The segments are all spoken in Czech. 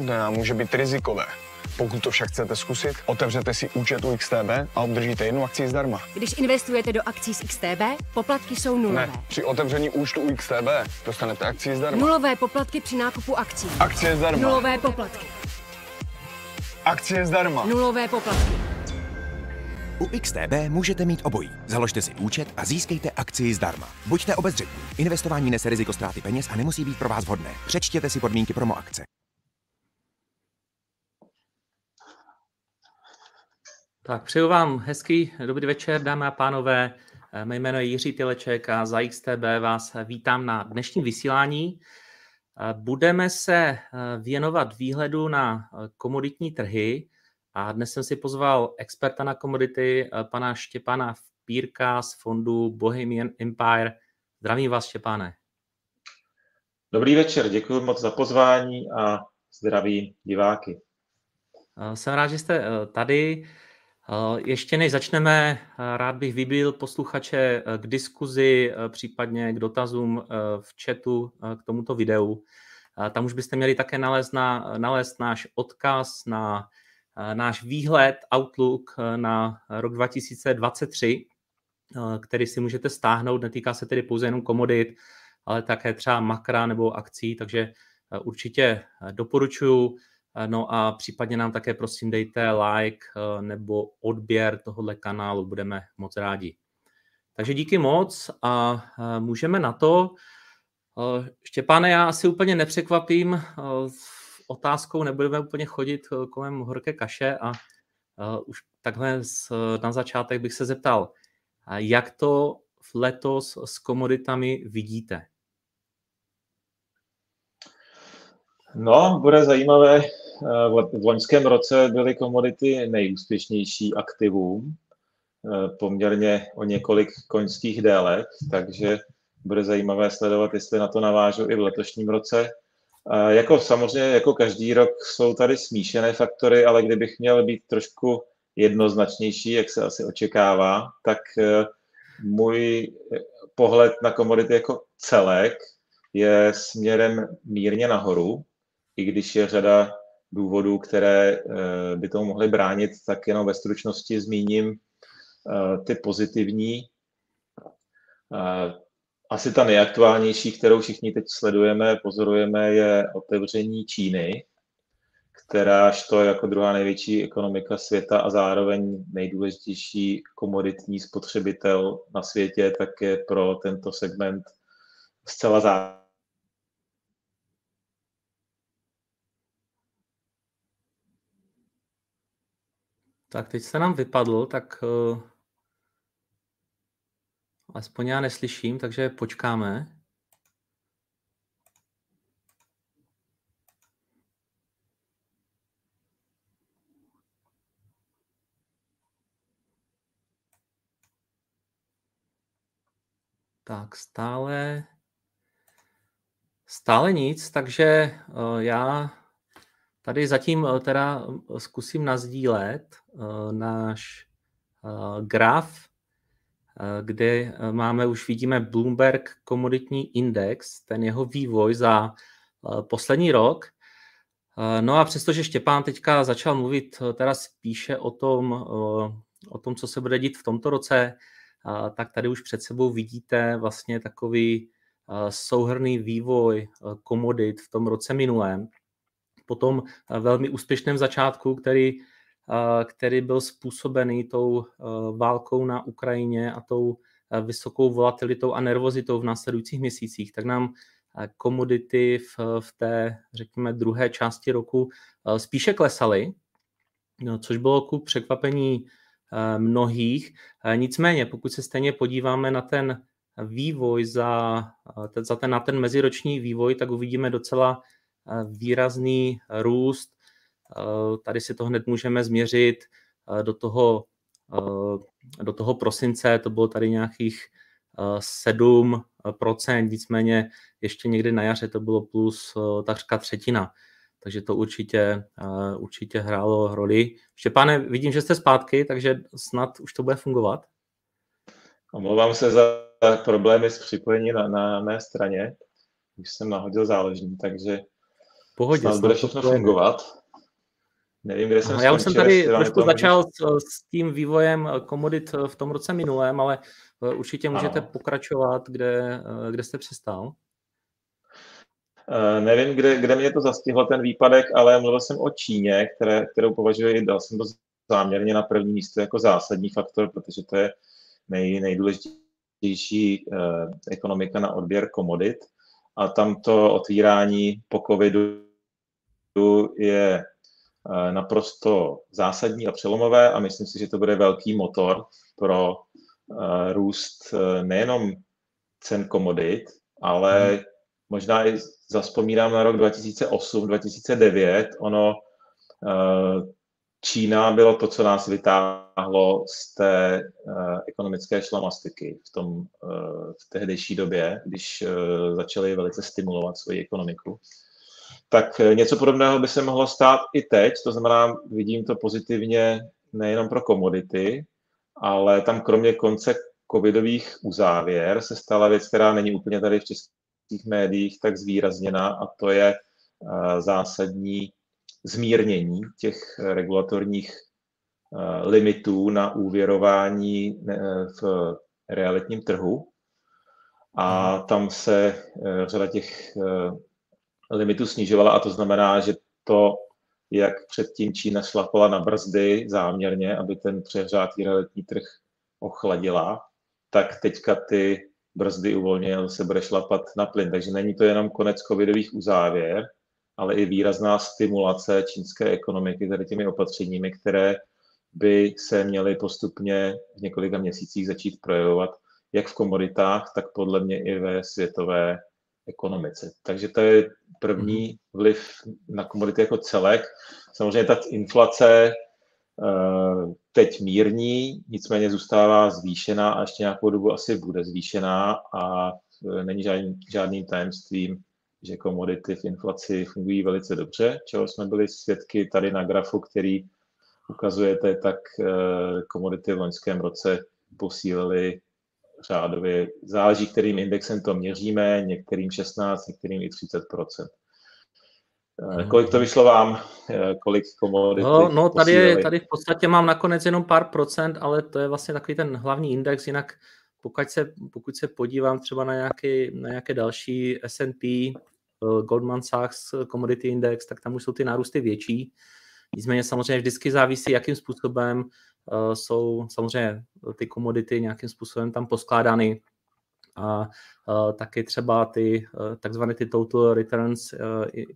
Ne, může být rizikové. Pokud to však chcete zkusit, otevřete si účet u XTB a obdržíte jednu akci zdarma. Když investujete do akcí z XTB, poplatky jsou nulové. Ne, při otevření účtu u XTB dostanete akci zdarma. Nulové poplatky při nákupu akcí. Akcie zdarma. Nulové poplatky. Akcie zdarma. Nulové poplatky. U XTB můžete mít obojí. Založte si účet a získejte akcii zdarma. Buďte obezřetní. Investování nese riziko ztráty peněz a nemusí být pro vás vhodné. Přečtěte si podmínky promo akce. Tak přeju vám hezký dobrý večer, dámy a pánové. Mé jméno je Jiří Tileček a za XTB vás vítám na dnešním vysílání. Budeme se věnovat výhledu na komoditní trhy a dnes jsem si pozval experta na komodity, pana Štěpana Pírka z fondu Bohemian Empire. Zdravím vás, Štěpáne. Dobrý večer, děkuji moc za pozvání a zdraví diváky. Jsem rád, že jste tady. Ještě než začneme, rád bych vybil posluchače k diskuzi, případně k dotazům v chatu k tomuto videu. Tam už byste měli také nalézt, na, nalézt náš odkaz na náš výhled, outlook na rok 2023, který si můžete stáhnout, netýká se tedy pouze jenom komodit, ale také třeba makra nebo akcí, takže určitě doporučuji No a případně nám také prosím dejte like eh, nebo odběr tohohle kanálu, budeme moc rádi. Takže díky moc a eh, můžeme na to. Eh, Štěpáne, já asi úplně nepřekvapím otázkou, nebudeme úplně chodit kolem horké kaše a už takhle na začátek bych se zeptal, jak to letos s komoditami vidíte? No, bude zajímavé v loňském roce byly komodity nejúspěšnější aktivum, eh, poměrně o několik koňských délek, takže bude zajímavé sledovat, jestli na to navážu i v letošním roce. Jako samozřejmě, jako každý rok jsou tady smíšené faktory, ale kdybych měl být trošku jednoznačnější, jak se asi očekává, tak eh, můj pohled na komodity jako celek je směrem mírně nahoru, i když je řada důvodů, které eh, by tomu mohly bránit, tak jenom ve stručnosti zmíním eh, ty pozitivní. Eh, asi ta nejaktuálnější, kterou všichni teď sledujeme, pozorujeme, je otevření Číny, kteráž to je jako druhá největší ekonomika světa a zároveň nejdůležitější komoditní spotřebitel na světě, tak je pro tento segment zcela zásadní Tak teď se nám vypadl, tak uh, aspoň já neslyším, takže počkáme. Tak stále, stále nic, takže uh, já Tady zatím eh, teda zkusím nazdílet eh, náš graf, kde máme, už vidíme Bloomberg komoditní index, ten jeho vývoj za poslední rok. No a přestože Štěpán teďka začal mluvit teda spíše o tom, o tom, co se bude dít v tomto roce, tak tady už před sebou vidíte vlastně takový souhrný vývoj komodit v tom roce minulém po tom eh, velmi úspěšném začátku, který, který byl způsobený tou eh, válkou na Ukrajině a tou vysokou volatilitou a nervozitou v následujících měsících, tak nám komodity v, v té, řekněme, druhé části roku spíše klesaly, no, což bylo ku překvapení mnohých. Nicméně, pokud se stejně podíváme na ten vývoj za, za ten, na ten meziroční vývoj, tak uvidíme docela výrazný růst. Tady si to hned můžeme změřit do toho, do toho prosince, to bylo tady nějakých 7%, nicméně ještě někdy na jaře to bylo plus takřka třetina. Takže to určitě, určitě hrálo roli. Štěpáne, vidím, že jste zpátky, takže snad už to bude fungovat. Omlouvám se za problémy s připojením na, na mé straně. Už jsem nahodil záložní, takže pohodě. Snad bude všechno fungovat. Nevím, kde jsem Já už jsem tady trošku začal s, s tím vývojem komodit v tom roce minulém, ale určitě můžete ano. pokračovat, kde, kde jste přestál. Uh, nevím, kde, kde mě to zastihlo ten výpadek, ale mluvil jsem o Číně, které, kterou považuji, dal jsem to záměrně na první místo jako zásadní faktor, protože to je nej, nejdůležitější uh, ekonomika na odběr komodit. A tam to otvírání po covidu je naprosto zásadní a přelomové a myslím si, že to bude velký motor pro uh, růst uh, nejenom cen komodit, ale hmm. možná i zaspomínám na rok 2008, 2009, ono Čína bylo to, co nás vytáhlo z té ekonomické šlamastiky v, tom, v tehdejší době, když začali velice stimulovat svoji ekonomiku. Tak něco podobného by se mohlo stát i teď, to znamená, vidím to pozitivně nejenom pro komodity, ale tam kromě konce covidových uzávěr se stala věc, která není úplně tady v českých médiích tak zvýrazněna a to je zásadní zmírnění těch regulatorních eh, limitů na úvěrování eh, v realitním trhu. A tam se eh, řada těch limitů snižovala a to znamená, že to, jak předtím Čína šlapala na brzdy záměrně, aby ten přehřátý realitní trh ochladila, tak teďka ty brzdy uvolnil, se bude šlapat na plyn. Takže není to jenom konec covidových uzávěr, ale i výrazná stimulace čínské ekonomiky tady těmi opatřeními, které by se měly postupně v několika měsících začít projevovat jak v komoditách, tak podle mě i ve světové ekonomice. Takže to je první mhm. vliv na komodity jako celek. Samozřejmě ta inflace eh, teď mírní, nicméně zůstává zvýšená a ještě nějakou dobu asi bude zvýšená a eh, není žádný, žádným tajemstvím, že komodity v inflaci fungují velice dobře, čeho jsme byli svědky tady na grafu, který ukazujete, tak eh, komodity v loňském roce posílily řádově, záleží, kterým indexem to měříme, některým 16, některým i 30 eh, Kolik to vyšlo vám? Eh, kolik komodit? No, no tady, tady v podstatě mám nakonec jenom pár procent, ale to je vlastně takový ten hlavní index, jinak pokud se, pokud se podívám třeba na nějaké, na nějaké další S&P, Eh, Goldman Sachs Commodity Index, tak tam už jsou ty nárůsty větší. Nicméně samozřejmě vždycky závisí, jakým způsobem jsou samozřejmě ty komodity nějakým způsobem tam poskládány a eh, taky třeba ty takzvané ty total returns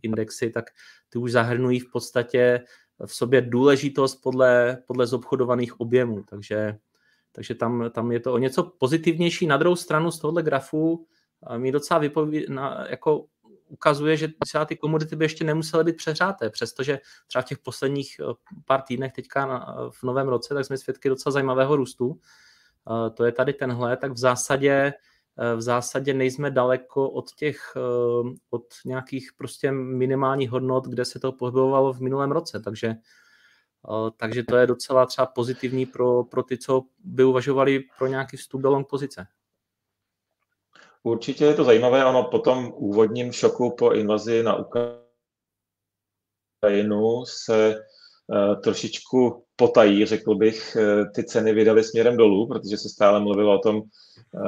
indexy, tak ty už zahrnují v podstatě v sobě důležitost podle, podle zobchodovaných objemů, takže, takže tam, tam je to o něco pozitivnější. Na druhou stranu z tohohle grafu mi docela vypoví, na, jako ukazuje, že třeba ty komodity by ještě nemusely být přehřáté, přestože třeba v těch posledních eh, pár týdnech teďka na, v novém roce, tak jsme svědky docela zajímavého růstu. Eh, to je tady tenhle, tak v zásadě eh, v zásadě nejsme daleko od těch, od nějakých prostě minimálních hodnot, kde se to pohybovalo v minulém roce, takže takže to je docela třeba pozitivní pro, pro ty, co by uvažovali pro nějaký vstup do long pozice. Určitě je to zajímavé, ono po tom úvodním šoku po invazi na Ukrajinu se uh, trošičku potají, řekl bych, uh, ty ceny vydaly směrem dolů, protože se stále mluvilo o tom, uh,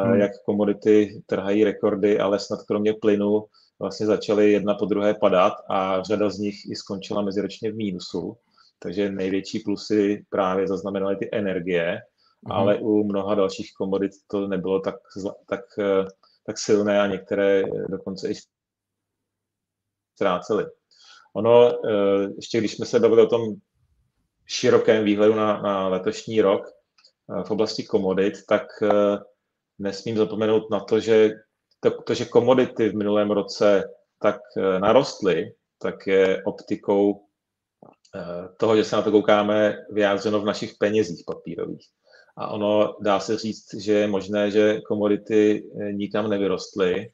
hmm. jak komodity trhají rekordy, ale snad kromě plynu vlastně začaly jedna po druhé padat a řada z nich i skončila meziročně v mínusu. Takže největší plusy právě zaznamenaly ty energie, hmm. ale u mnoha dalších komodit to nebylo tak, tak tak silné a některé dokonce i ztrácely. Ono, eh, ještě když jsme se bavili o tom širokém výhledu na, na letošní rok eh, v oblasti komodit, tak eh, nesmím zapomenout na to, že to, to že komodity v minulém roce tak narostly, tak je optikou toho, že se na to koukáme, vyjádřeno v našich penězích papírových. A ono dá se říct, že je možné, že komodity eh, nikam nevyrostly,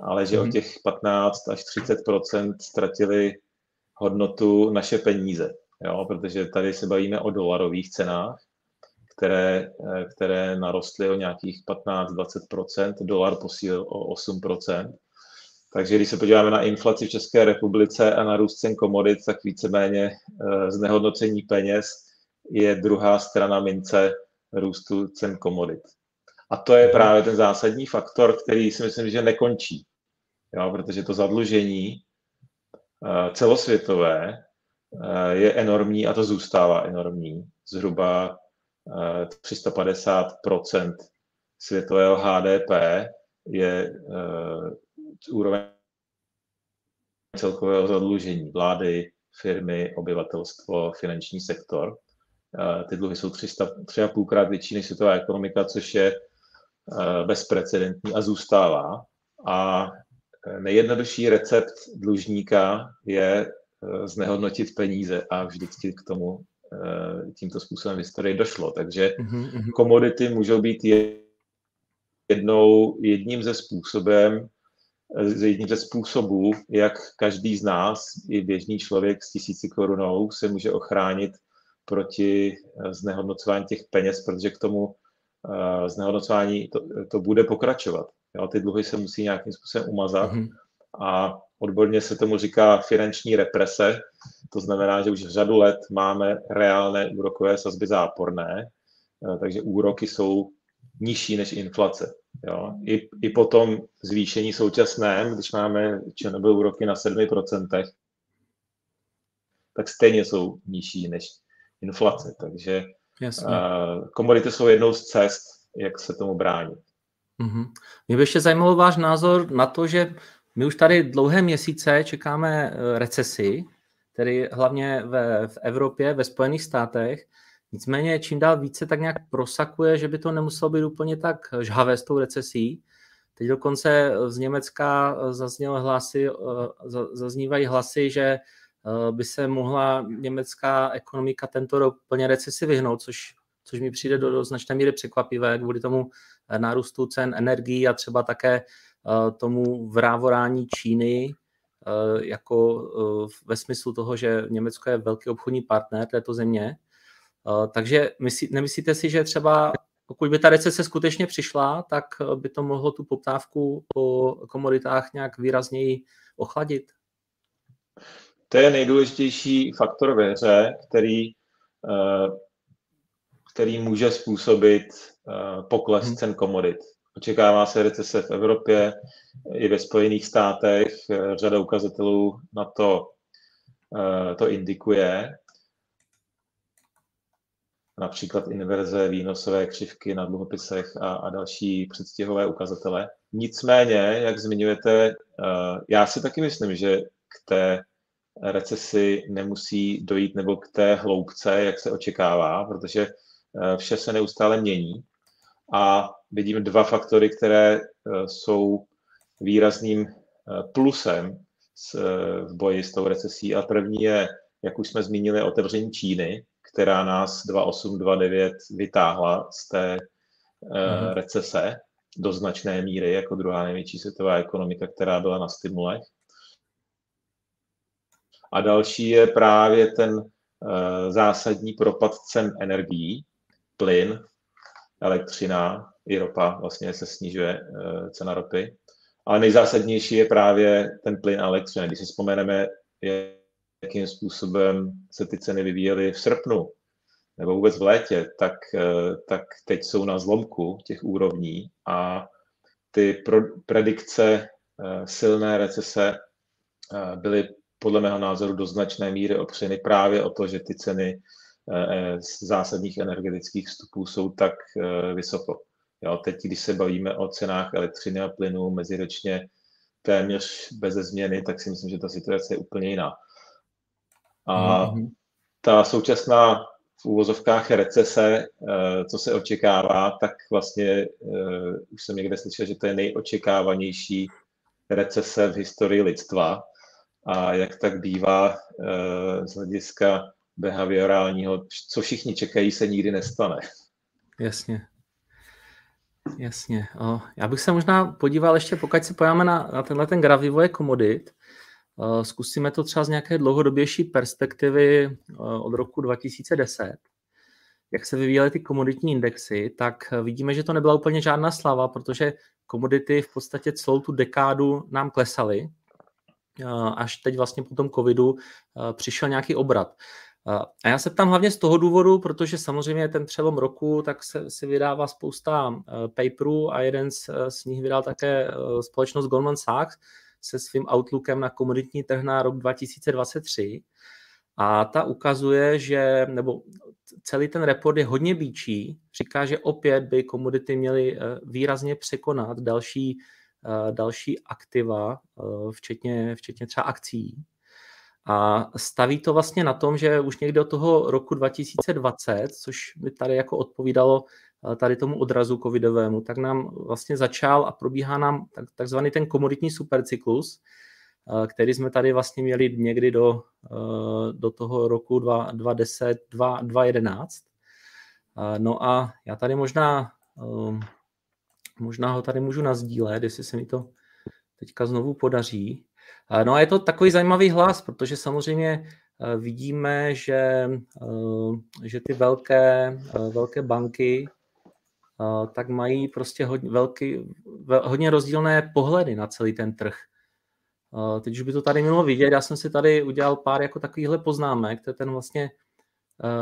ale že o mhm. těch 15 až 30% ztratili hodnotu naše peníze. Jo? Protože tady se bavíme o dolarových cenách, které, eh, které narostly o nějakých 15-20% dolar posílil o 8% Takže když se podíváme na inflaci v České republice a na růst cen komodit, tak víceméně eh, znehodnocení peněz je druhá strana mince růstu cen komodit. A to je právě ten zásadní faktor, který si myslím, že nekončí. Jo, protože to zadlužení eh, celosvětové eh, je enormní a to zůstává enormní. Zhruba 350% světového HDP je úroveň celkového zadlužení vlády, firmy, obyvatelstvo, finanční sektor. Ty dluhy jsou 300, 3,5 krát větší než světová ekonomika, což je bezprecedentní a zůstává. A nejjednodušší recept dlužníka je znehodnotit peníze a vždycky k tomu tímto způsobem v historii došlo. Takže mm-hmm. komodity můžou být jednou, jedním ze způsobem, z jedním ze způsobů, jak každý z nás, i běžný člověk s tisíci korunou, se může ochránit proti eh, znehodnocování těch peněz, protože k tomu eh, znehodnocování to, to bude pokračovat. Jo, ty dluhy se musí nějakým způsobem umazat mm-hmm. a odborně se tomu říká finanční represe. To znamená, že už řadu let máme reálné úrokové sazby záporné, eh, takže úroky jsou nižší než inflace. Jo. I, I po tom zvýšení současném, když máme ČNB úroky na 7%, tak stejně jsou nižší než inflace. Takže uh, komodity jsou jednou z cest, jak se tomu bránit. Mm-hmm. Mě by ještě zajímalo váš názor na to, že my už tady dlouhé měsíce čekáme eh, recesi, tedy hlavně ve, v Evropě, ve Spojených státech, Nicméně čím dál více tak nějak prosakuje, že by to nemuselo být úplně tak žhavé s tou recesí. Teď dokonce z Německa zazněly hlasy, zaznívají hlasy, že by se mohla německá ekonomika tento rok plně recesi vyhnout, což, což mi přijde do, do značné míry překvapivé kvůli tomu nárůstu cen energií a třeba také tomu vrávorání Číny jako ve smyslu toho, že Německo je velký obchodní partner této země Eh, takže myslí, nemyslíte si, že třeba pokud by ta recese skutečně přišla, tak eh, by to mohlo tu poptávku po komoditách nějak výrazněji ochladit? To je nejdůležitější faktor ve hře, který, eh, který může způsobit pokles hmm. cen komodit. Očekává se recese v Evropě i ve Spojených státech. Řada ukazatelů na to, to indikuje například inverze, výnosové křivky na dluhopisech a, a další předstihové ukazatele. Nicméně, jak zmiňujete, eh, já si taky myslím, že k té recesi nemusí dojít nebo k té hloubce, jak se očekává, protože eh, vše se neustále mění. A vidím dva faktory, které eh, jsou výrazným plusem v boji s tou recesí. A první je, jak už jsme zmínili, otevření Číny, která nás 2829 vytáhla z té uh, recese do značné míry jako druhá největší světová ekonomika, která byla na stimulech. A další je právě ten uh, zásadní propad cen energií, plyn, elektřina, i ropa, vlastně se snižuje uh, cena ropy. Ale nejzásadnější je právě ten plyn a elektřina. Když si vzpomeneme, jakým způsobem se ty ceny vyvíjely v srpnu nebo vůbec v létě, tak, eh, tak teď jsou na zlomku těch úrovní a ty pro, predikce eh, silné recese eh, byly podle mého názoru do značné míry opřeny právě o to, že ty ceny z zásadních energetických vstupů jsou tak vysoko. Jo, teď, když se bavíme o cenách elektřiny a plynu meziročně téměř bez změny, tak si myslím, že ta situace je úplně jiná. A mm-hmm. ta současná v úvozovkách recese, eh, co se očekává, tak vlastně eh, už jsem někde slyšel, že to je nejočekávanější recese v historii lidstva. A jak tak bývá eh, z hlediska behaviorálního, co všichni čekají, se nikdy nestane. Jasně. Jasně. O, já bych se možná podíval ještě, pokud se pojáme na, na tenhle ten graf vývoje komodit, Zkusíme to třeba z nějaké dlouhodobější perspektivy od roku 2010. jak se vyvíjely ty komoditní indexy, tak vidíme, že to nebyla úplně žádná slava, protože komodity v podstatě celou tu dekádu nám klesaly, až teď vlastně po tom covidu přišel nějaký obrat. A já se ptám hlavně z toho důvodu, protože samozřejmě ten přelom roku, tak se, se vydává spousta paperů a jeden z, z nich vydal také společnost Goldman Sachs se svým outlookem na komoditní trh na rok 2023. A ta ukazuje, že, nebo celý ten report je hodně bíčí, říká, že opět by komodity měly výrazně překonat další, další aktiva, včetně, včetně třeba akcí. A staví to vlastně na tom, že už někdy od toho roku 2020, což by tady jako odpovídalo eh, tady tomu odrazu covidovému, tak nám vlastně začal a probíhá nám tak, takzvaný ten komoditní supercyklus, eh, který jsme tady vlastně měli někdy do, eh, do toho roku 2010, 2011. No a já tady možná, možná ho tady můžu nazdílet, jestli se mi to teďka znovu podaří. No a je to takový zajímavý hlas, protože samozřejmě eh, vidíme, že, eh, že ty velké, eh, velké banky tak mají prostě hodně, velký, hodně rozdílné pohledy na celý ten trh. Teď už by to tady mělo vidět, já jsem si tady udělal pár jako takovýchhle poznámek, to je ten vlastně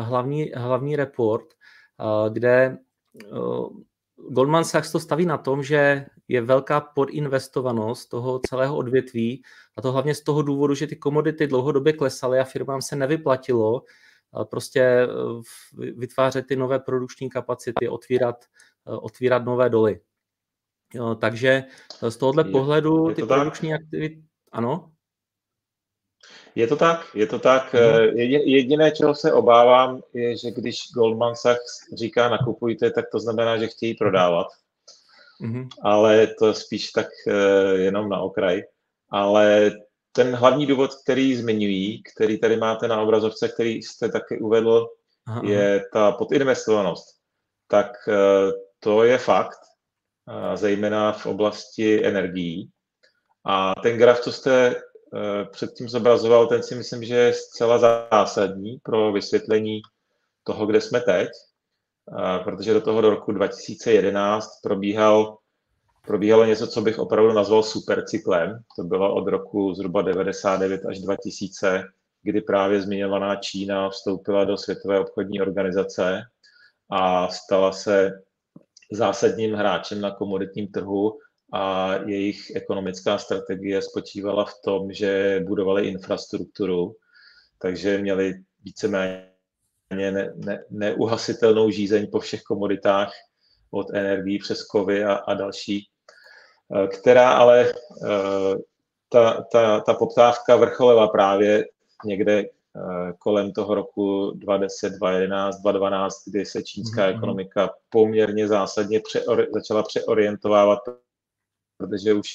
hlavní, hlavní report, kde Goldman Sachs to staví na tom, že je velká podinvestovanost toho celého odvětví a to hlavně z toho důvodu, že ty komodity dlouhodobě klesaly a firmám se nevyplatilo prostě eh, vytvářet ty nové produkční kapacity, otvírat, eh, otvírat nové doly. Takže z tohohle pohledu ty produkční aktivity, ano? Je to tak, je to tak. Mm. Jediné, čeho se obávám, je, že když Goldman Sachs říká nakupujte, tak to znamená, že chtějí prodávat. Mm. Ale to spíš tak eh, jenom na okraj. Ale ten hlavní důvod, který zmiňují, který tady máte na obrazovce, který jste taky uvedl, Aha. je ta podinvestovanost. Tak eh, to je fakt, zejména v oblasti energií. A ten graf, co jste Eh, předtím zobrazoval, ten si myslím, že je zcela zásadní pro vysvětlení toho, kde jsme teď, eh, protože do toho do roku 2011 probíhal, probíhalo něco, co bych opravdu nazval supercyklem. To bylo od roku zhruba 99 až 2000, kdy právě zmiňovaná Čína vstoupila do Světové obchodní organizace a stala se zásadním hráčem na komoditním trhu a jejich ekonomická strategie spočívala v tom, že budovali infrastrukturu, takže měli víceméně ne, ne, neuhasitelnou žízeň po všech komoditách od energií přes kovy a, a další, eh, která ale eh, ta, ta, ta poptávka vrcholila právě někde eh, kolem toho roku 2010, 2011, 2012, kdy se čínská mm-hmm. ekonomika poměrně zásadně přeori- začala přeorientovávat protože už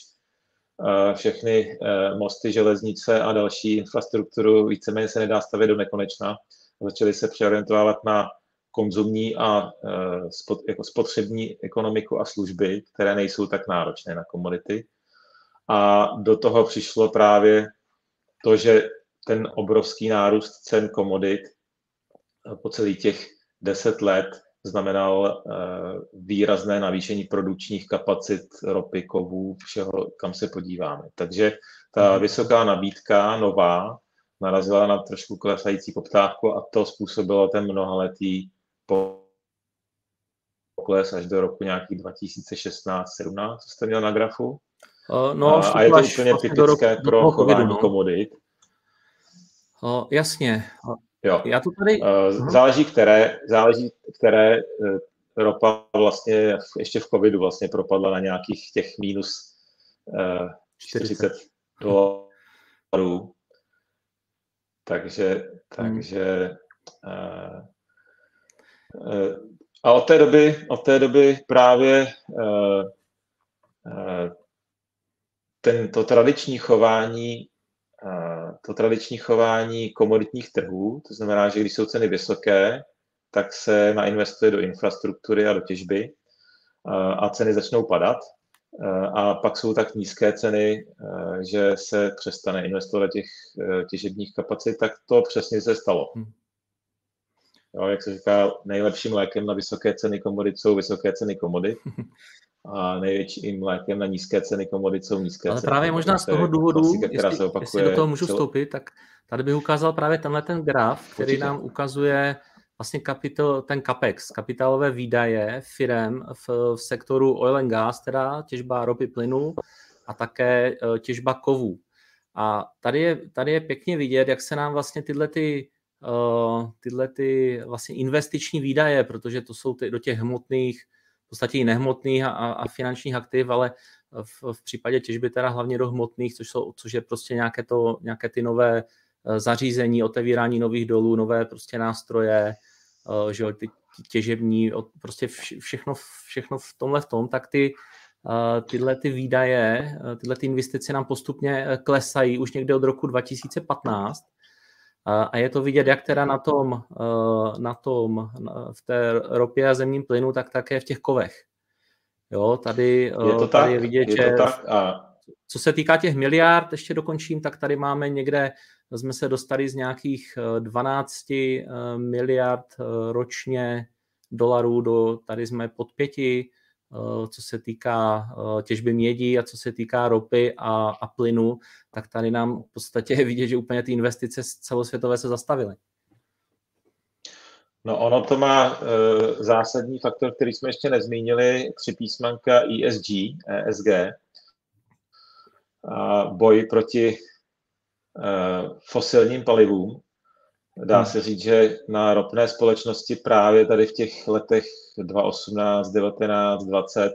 eh, všechny eh, mosty, železnice a další infrastrukturu víceméně se nedá stavět do nekonečna. Začaly se přeorientovat na konzumní a eh, jako spotřební ekonomiku a služby, které nejsou tak náročné na komodity. A do toho přišlo právě to, že ten obrovský nárůst cen komodit po celých těch deset let znamenal eh, výrazné navýšení produkčních kapacit ropy, kovů, všeho, kam se podíváme. Takže ta mhm. vysoká nabídka, nová, narazila na trošku klesající poptávku a to způsobilo ten mnohaletý pokles až do roku nějakých 2016-17, co jste měl na grafu. Uh, no, a, a je to úplně typické roku, pro chování no. komodit. Uh, jasně. Jo. Já to tady... Uh, záleží, které, záleží, které uh, ropa vlastně ještě v covidu vlastně propadla na nějakých těch minus uh, 40 dolarů. Takže, takže uh, uh, a od té doby, od té doby právě ten, to tradiční chování to tradiční chování komoditních trhů, to znamená, že když jsou ceny vysoké, tak se nainvestuje do infrastruktury a do těžby a ceny začnou padat. A pak jsou tak nízké ceny, že se přestane investovat do těch těžebních kapacit, tak to přesně se stalo. Hmm. Jo, jak se říká, nejlepším lékem na vysoké ceny komodit jsou vysoké ceny komodit. A největším lékem na nízké ceny komodit jsou nízké Ale ceny právě komodit. možná z toho důvodu, klasika, jestli, jestli do toho můžu vstoupit, tak tady bych ukázal právě tenhle ten graf, který Určitě. nám ukazuje vlastně kapitol, ten CAPEX, kapitálové výdaje firem v, v sektoru oil and gas, teda těžba ropy plynu a také eh, těžba kovů. A tady je, tady je pěkně vidět, jak se nám vlastně tyhle ty, uh, tyhle ty vlastně investiční výdaje, protože to jsou ty, do těch hmotných, v podstatě i nehmotných a, a finančních aktiv, ale v, v případě těžby teda hlavně do hmotných, což, jsou, což je prostě nějaké, to, nějaké ty nové zařízení, otevírání nových dolů, nové prostě nástroje, eh, že jo, ty těžební, prostě vš- všechno, všechno v tomhle v tom, tak ty, eh, tyhle ty výdaje, eh, tyhle ty investice nám postupně eh, klesají už někde od roku 2015 a je to vidět jak teda na tom, eh, na tom v té ropě a zemním plynu, tak také v těch kovech. Jo, tady, Je to eh, tady tak, je vidět, je že to tak a co se týká těch miliard, ještě dokončím, tak tady máme někde, jsme se dostali z nějakých eh, 12 eh, miliard eh, ročně dolarů do, tady jsme pod pěti, eh, co se týká eh, těžby mědí a co se týká ropy a, a plynu, tak tady nám v podstatě je vidět, že úplně ty investice celosvětové se zastavily. No ono to má uh, zásadní faktor, který jsme ještě nezmínili, tři písmenka ESG, ESG, boj proti uh, fosilním palivům. Dá se říct, že na ropné společnosti právě tady v těch letech 2018, 19, 20,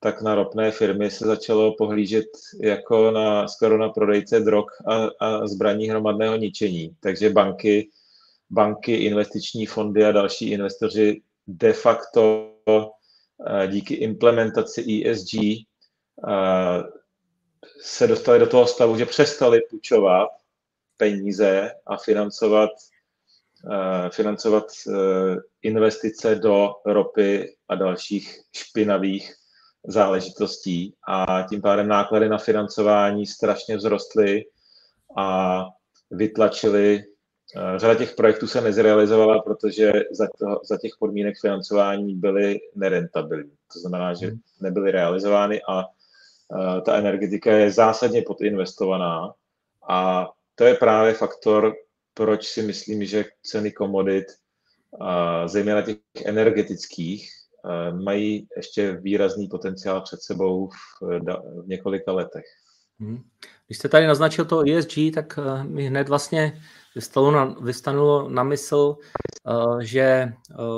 tak na ropné firmy se začalo pohlížet jako na, skoro na prodejce drog a, a zbraní hromadného ničení. Takže banky banky, investiční fondy a další investoři de facto eh, díky implementaci ESG eh, se dostali do toho stavu, že přestali půjčovat peníze a financovat, eh, financovat eh, investice do ropy a dalších špinavých záležitostí a tím pádem náklady na financování strašně vzrostly a vytlačili Eh, Řada těch projektů se nezrealizovala, protože za, to, za těch podmínek financování byly nerentabilní. To znamená, že nebyly realizovány a ta energetika je zásadně podinvestovaná a to je právě faktor, proč si myslím, že ceny komodit, uh, zejména těch energetických, uh, mají ještě výrazný potenciál před sebou v, v několika letech. Hmm. Když jste tady naznačil to ESG, tak mi hned vlastně vystanulo na, vystanulo na mysl, že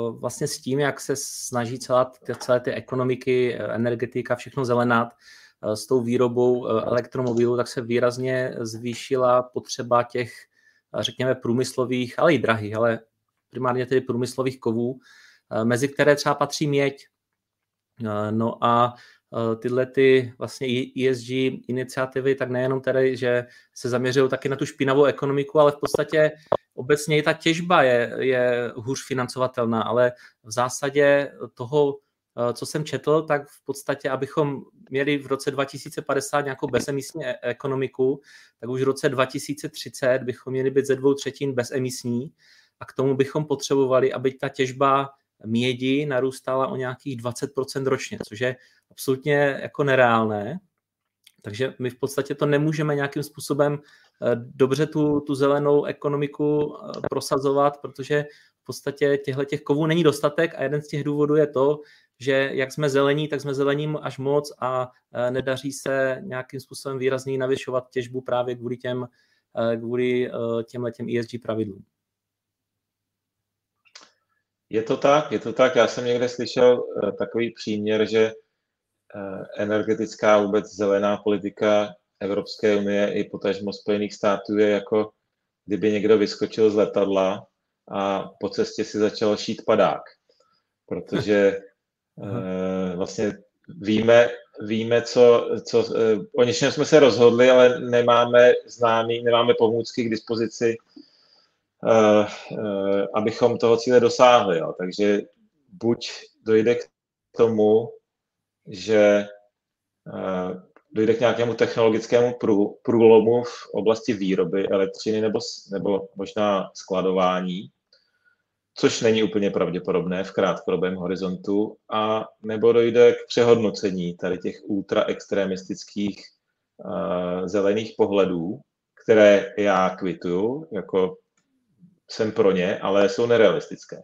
vlastně s tím, jak se snaží celá, celé ty ekonomiky, energetika, všechno zelenat, s tou výrobou uh, elektromobilů, tak se výrazně zvýšila potřeba těch, uh, řekněme, průmyslových, ale i drahých, ale primárně tedy průmyslových kovů, mezi které třeba patří měď. No a tyhle ty vlastně ESG iniciativy, tak nejenom tedy, že se zaměřují taky na tu špinavou ekonomiku, ale v podstatě obecně i ta těžba je, je hůř financovatelná, ale v zásadě toho, co jsem četl, tak v podstatě, abychom měli v roce 2050 nějakou bezemisní ekonomiku, tak už v roce 2030 bychom měli být ze dvou třetin bezemisní a k tomu bychom potřebovali, aby ta těžba mědi narůstala o nějakých 20% ročně, což je absolutně jako nereálné. Takže my v podstatě to nemůžeme nějakým způsobem dobře tu, tu zelenou ekonomiku prosazovat, protože podstatě těchto těch kovů není dostatek a jeden z těch důvodů je to, že jak jsme zelení, tak jsme zelením až moc a nedaří se nějakým způsobem výrazně navyšovat těžbu právě kvůli těm, kvůli těmhle těm ESG pravidlům. Je to tak, je to tak. Já jsem někde slyšel takový příměr, že energetická vůbec zelená politika Evropské unie i potažmo Spojených států je jako kdyby někdo vyskočil z letadla a po cestě si začal šít padák. Protože uh, vlastně víme, víme co, co uh, o něčem jsme se rozhodli, ale nemáme známý, nemáme pomůcky k dispozici, uh, uh, abychom toho cíle dosáhli. Jo. Takže buď dojde k tomu, že uh, dojde k nějakému technologickému prů, průlomu v oblasti výroby elektřiny nebo, nebo možná skladování, což není úplně pravděpodobné v krátkodobém horizontu, a nebo dojde k přehodnocení tady těch ultraextremistických uh, zelených pohledů, které já kvituju, jako jsem pro ně, ale jsou nerealistické.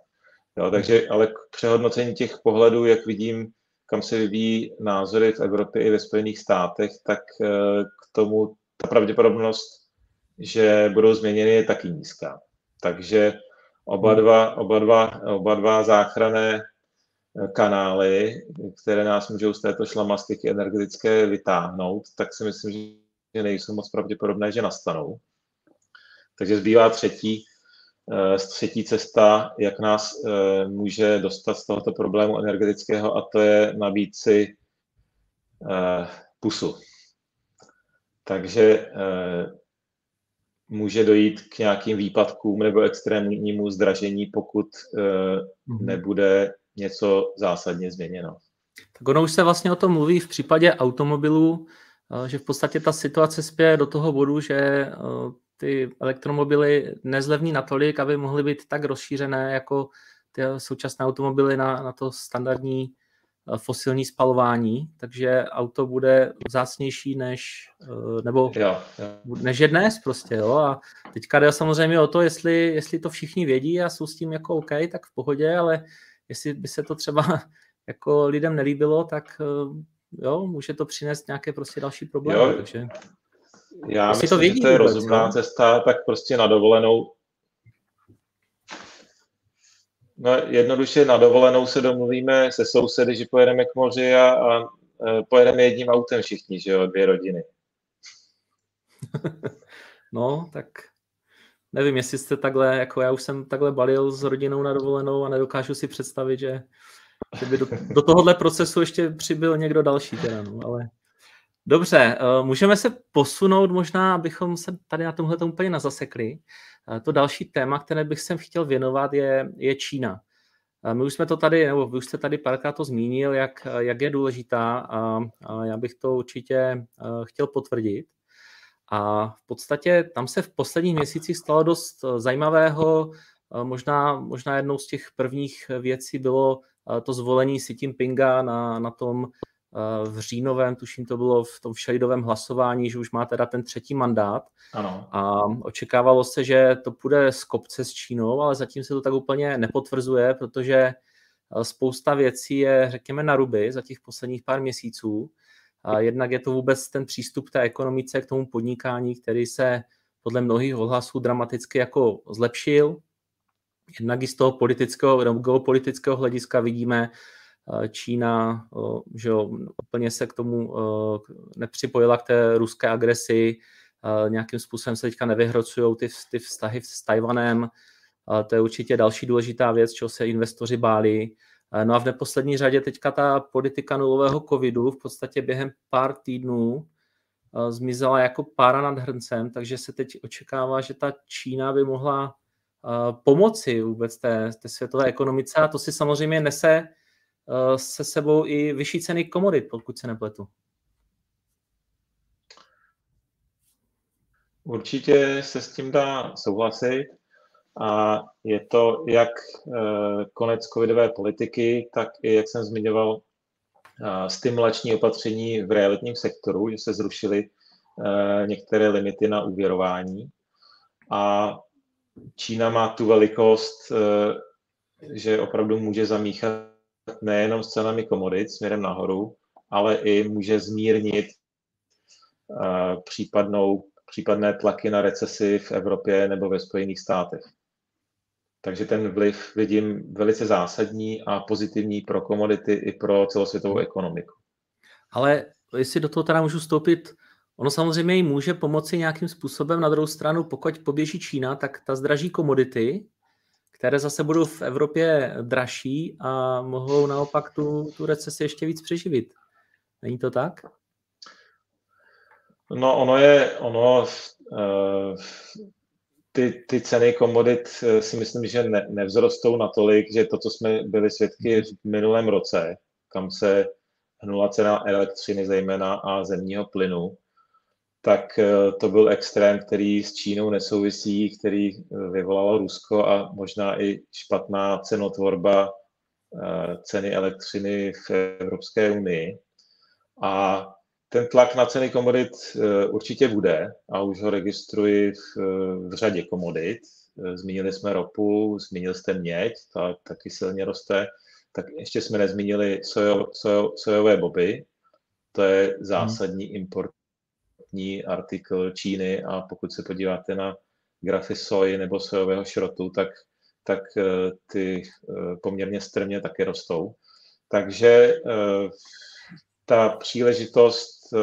Jo, takže ale k přehodnocení těch pohledů, jak vidím, kam se vyvíjí názory v Evropě i ve Spojených státech, tak uh, k tomu ta pravděpodobnost, že budou změněny, je taky nízká. Takže oba hmm. dva, oba dva, oba dva záchrané eh, kanály, které nás můžou z této šlamastiky energetické vytáhnout, tak si myslím, že nejsou moc pravděpodobné, že nastanou. Takže zbývá třetí, eh, třetí cesta, jak nás eh, může dostat z tohoto problému energetického, a to je nabít si pusu. Takže může dojít k nějakým výpadkům nebo extrémnímu zdražení, pokud uh, nebude něco zásadně změněno. Tak ono už se vlastně o tom mluví v případě automobilů, eh, že v podstatě ta situace spěje do toho bodu, že eh, ty elektromobily nezlevní natolik, aby mohly být tak rozšířené jako ty současné automobily na, na to standardní Eh, fosilní spalování, takže auto bude vzácnější než, eh, nebo jo, jo. než je dnes prostě, jo, a teďka jde samozřejmě o to, jestli, jestli to všichni vědí a jsou s tím jako OK, tak v pohodě, ale jestli by se to třeba jako lidem nelíbilo, tak eh, jo, může to přinést nějaké prostě další problémy, jo. takže já myslím, to vědí, že to je rozumná cesta, tak prostě na dovolenou No jednoduše na dovolenou se domluvíme se sousedy, že pojedeme k moři a, a e, pojedeme jedním autem všichni, že jo, dvě rodiny. no, tak nevím, jestli jste takhle, jako já už jsem takhle balil s rodinou na dovolenou a nedokážu si představit, že, že by do, do tohohle procesu ještě přibyl někdo další teda, no, ale dobře, e, můžeme se posunout možná, abychom se tady na tomhle úplně nazasekli. To další téma, které bych sem chtěl věnovat, je, je Čína. My už jsme to tady, nebo vy už jste tady párkrát to zmínil, jak, jak je důležitá a, a já bych to určitě chtěl potvrdit. A v podstatě tam se v posledních měsících stalo dost zajímavého. Možná, možná jednou z těch prvních věcí bylo to zvolení Xi Jinpinga na, na tom Eh, v říjnovém, tuším to bylo v tom všelidovém hlasování, že už má teda ten třetí mandát. Ano. A očekávalo se, že to půjde z kopce s Čínou, ale zatím se to tak úplně nepotvrzuje, protože eh, spousta věcí je, řekněme, na ruby za těch posledních pár měsíců. A jednak je to vůbec ten přístup té ekonomice k tomu podnikání, který se podle mnohých ohlasů dramaticky jako zlepšil. Jednak i z toho politického, geopolitického hlediska vidíme, Čína že jo, úplně se k tomu nepřipojila k té ruské agresi, nějakým způsobem se teďka nevyhrocují ty, ty vztahy s Tajvanem, to je určitě další důležitá věc, čeho se investoři báli. No a v neposlední řadě teďka ta politika nulového covidu v podstatě během pár týdnů zmizela jako pára nad hrncem, takže se teď očekává, že ta Čína by mohla pomoci vůbec té, té světové ekonomice a to si samozřejmě nese Eh, se sebou i vyšší ceny komodit, pokud se nepletu. Určitě se s tím dá souhlasit a je to jak eh, konec covidové politiky, tak i, jak jsem zmiňoval, eh, stimulační opatření v realitním sektoru, že se zrušily některé limity na úvěrování. A Čína má tu velikost, že opravdu může zamíchat nejenom s cenami komodit směrem nahoru, ale i může zmírnit uh, případnou, případné tlaky na recesi v Evropě nebo ve Spojených státech. Takže ten vliv vidím velice zásadní a pozitivní pro komodity i pro celosvětovou ekonomiku. Ale jestli do toho teda můžu vstoupit, ono samozřejmě i může pomoci nějakým způsobem. Na druhou stranu, pokud poběží Čína, tak ta zdraží komodity které zase budou v Evropě dražší a mohou naopak tu, tu recesi ještě víc přeživit. Není to tak? No, ono je, ono, uh, ty, ty ceny komodit eh, si myslím, že ne, nevzrostou natolik, že to, co jsme byli svědky v minulém roce, kam se hnula cena elektřiny zejména a zemního plynu, tak to byl extrém, který s Čínou nesouvisí, který vyvolalo Rusko a možná i špatná cenotvorba ceny elektřiny v Evropské unii. A ten tlak na ceny komodit eh, určitě bude a už ho registruji v, v řadě komodit. Eh, zmínili jsme ropu, zmínil jste měď, ta taky silně roste. Tak ještě jsme nezmínili sojo, sojo, sojové boby. To je zásadní importní artikl Číny a pokud se podíváte na grafy soji nebo sojového šrotu, tak, tak eh, ty poměrně strmě taky rostou. Takže ta příležitost eh,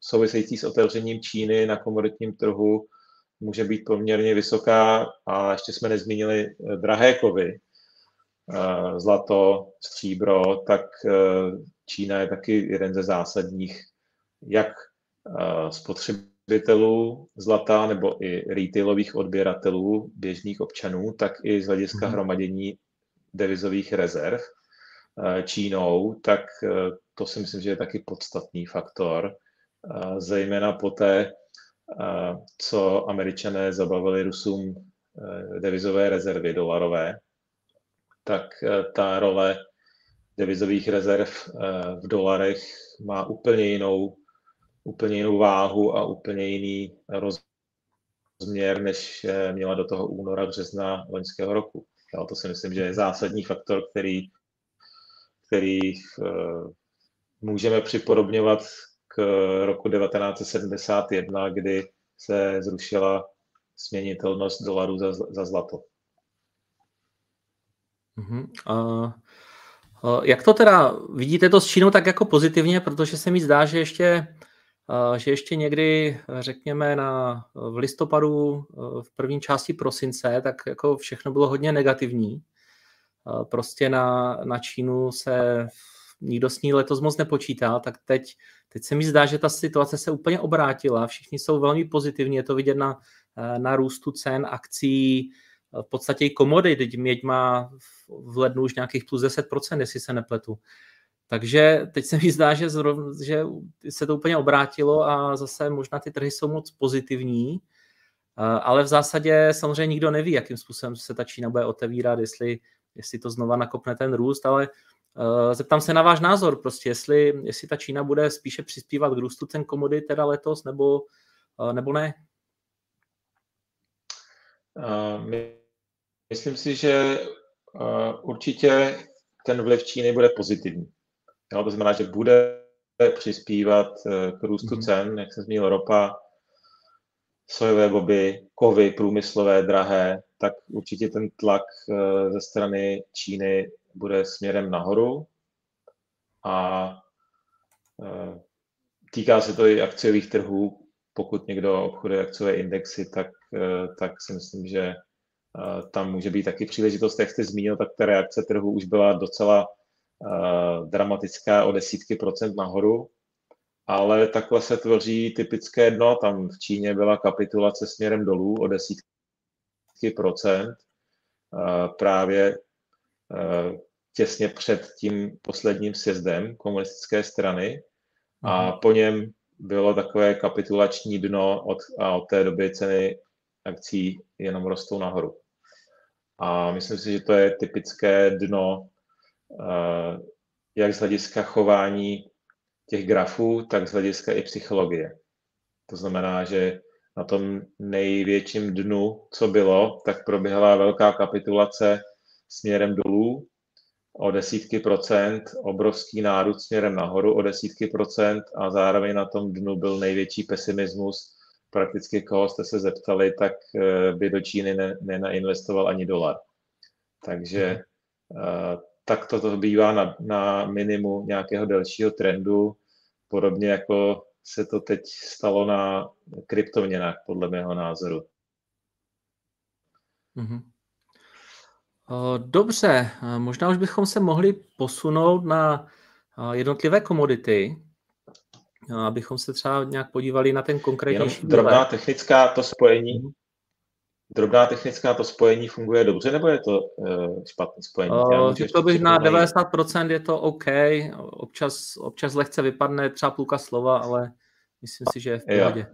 související s otevřením Číny na komoditním trhu může být poměrně vysoká a ještě jsme nezmínili eh, drahé kovy, eh, zlato, stříbro, tak Čína je taky jeden ze zásadních jak spotřebitelů zlata nebo i retailových odběratelů, běžných občanů, tak i z hlediska mhm. hromadění devizových rezerv Čínou, tak to si myslím, že je taky podstatný faktor, zejména po té, co američané zabavili Rusům devizové rezervy dolarové, tak ta role devizových rezerv v dolarech má úplně jinou, úplně jinou váhu a úplně jiný rozměr, než měla do toho února, března loňského roku. Jo, to si myslím, že je zásadní faktor, který, který můžeme připodobňovat k roku 1971, kdy se zrušila směnitelnost dolarů za, za zlato. Uh-huh. Uh, uh, jak to teda, vidíte to s Čínou tak jako pozitivně, protože se mi zdá, že ještě, že ještě někdy, řekněme, na, v listopadu, uh, v první části prosince, tak jako všechno bylo hodně negativní. Uh, prostě na, na Čínu se nikdo s ní letos moc nepočítal, tak teď, teď se mi zdá, že ta situace se úplně obrátila. Všichni jsou velmi pozitivní, je to vidět na, eh, na růstu cen akcí, v podstatě i komodit, měď má v lednu už nějakých plus 10%, jestli se nepletu. Takže teď se mi zdá, že, zrov, že se to úplně obrátilo a zase možná ty trhy jsou moc pozitivní, eh, ale v zásadě samozřejmě nikdo neví, jakým způsobem se ta Čína bude otevírat, jestli, jestli to znova nakopne ten růst, ale Eh, zeptám se na váš názor, prostě jestli, jestli ta Čína bude spíše přispívat k růstu cen komodit teda letos, nebo, eh, nebo ne? Myslím si, že určitě ten vliv Číny bude pozitivní. Jo, to znamená, že bude přispívat eh, k růstu mm-hmm. cen, jak se zmínil ropa, sojové boby, kovy, průmyslové, drahé, tak určitě ten tlak ze strany Číny bude směrem nahoru a e, týká se to i akciových trhů. Pokud někdo obchoduje akciové indexy, tak, tak si myslím, že tam může být taky příležitost, jak jste zmínil, tak ta reakce trhu už byla docela dramatická o desítky procent nahoru, ale takhle se tvoří typické dno. Tam v Číně byla kapitulace směrem dolů o desítky procent. Právě Eh, těsně před tím posledním sjezdem komunistické strany a mhm. po něm bylo takové kapitulační dno od, a od té doby ceny akcí jenom rostou nahoru. A myslím si, že to je typické dno eh, jak z hlediska chování těch grafů, tak z hlediska i psychologie. To znamená, že na tom největším dnu, co bylo, tak proběhla velká kapitulace směrem dolů o desítky procent, obrovský nárůst směrem nahoru o desítky procent a zároveň na tom dnu byl největší pesimismus. Prakticky koho jste se zeptali, tak eh, by do Číny ne, nenainvestoval ani dolar. Takže uh, tak to bývá na, na minimu nějakého delšího trendu, podobně jako se to teď stalo na kryptoměnách, podle mého názoru. Mm-hmm. Dobře, možná už bychom se mohli posunout na jednotlivé komodity, abychom se třeba nějak podívali na ten konkrétní. drobná technická to spojení. Drobná technická to spojení funguje dobře, nebo je to uh, špatné spojení? Uh, to bych na 90% je to OK, občas, občas lehce vypadne třeba půlka slova, ale Myslím si, že je v pohodě.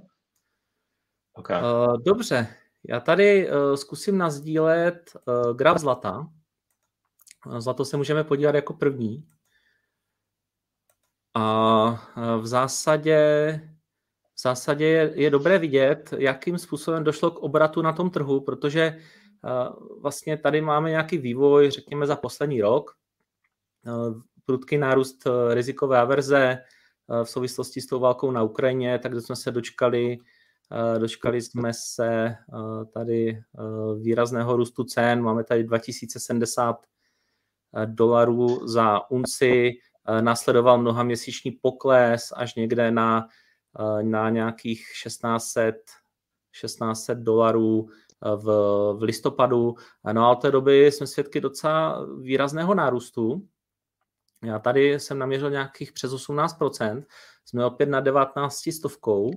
Okay. Dobře, já tady zkusím nazdílet graf zlata. Zlato se můžeme podívat jako první. A v zásadě, v zásadě je, je dobré vidět, jakým způsobem došlo k obratu na tom trhu, protože vlastně tady máme nějaký vývoj, řekněme, za poslední rok. Prudký nárůst rizikové averze v souvislosti s tou válkou na Ukrajině, tak jsme se dočkali, dočkali jsme se tady výrazného růstu cen. Máme tady 2070 dolarů za unci, následoval mnohaměsíční pokles až někde na, na nějakých 1600, 1600 dolarů v, v listopadu. No a od té doby jsme svědky docela výrazného nárůstu. Já tady jsem naměřil nějakých přes 18%, jsme opět na 19 stovkou.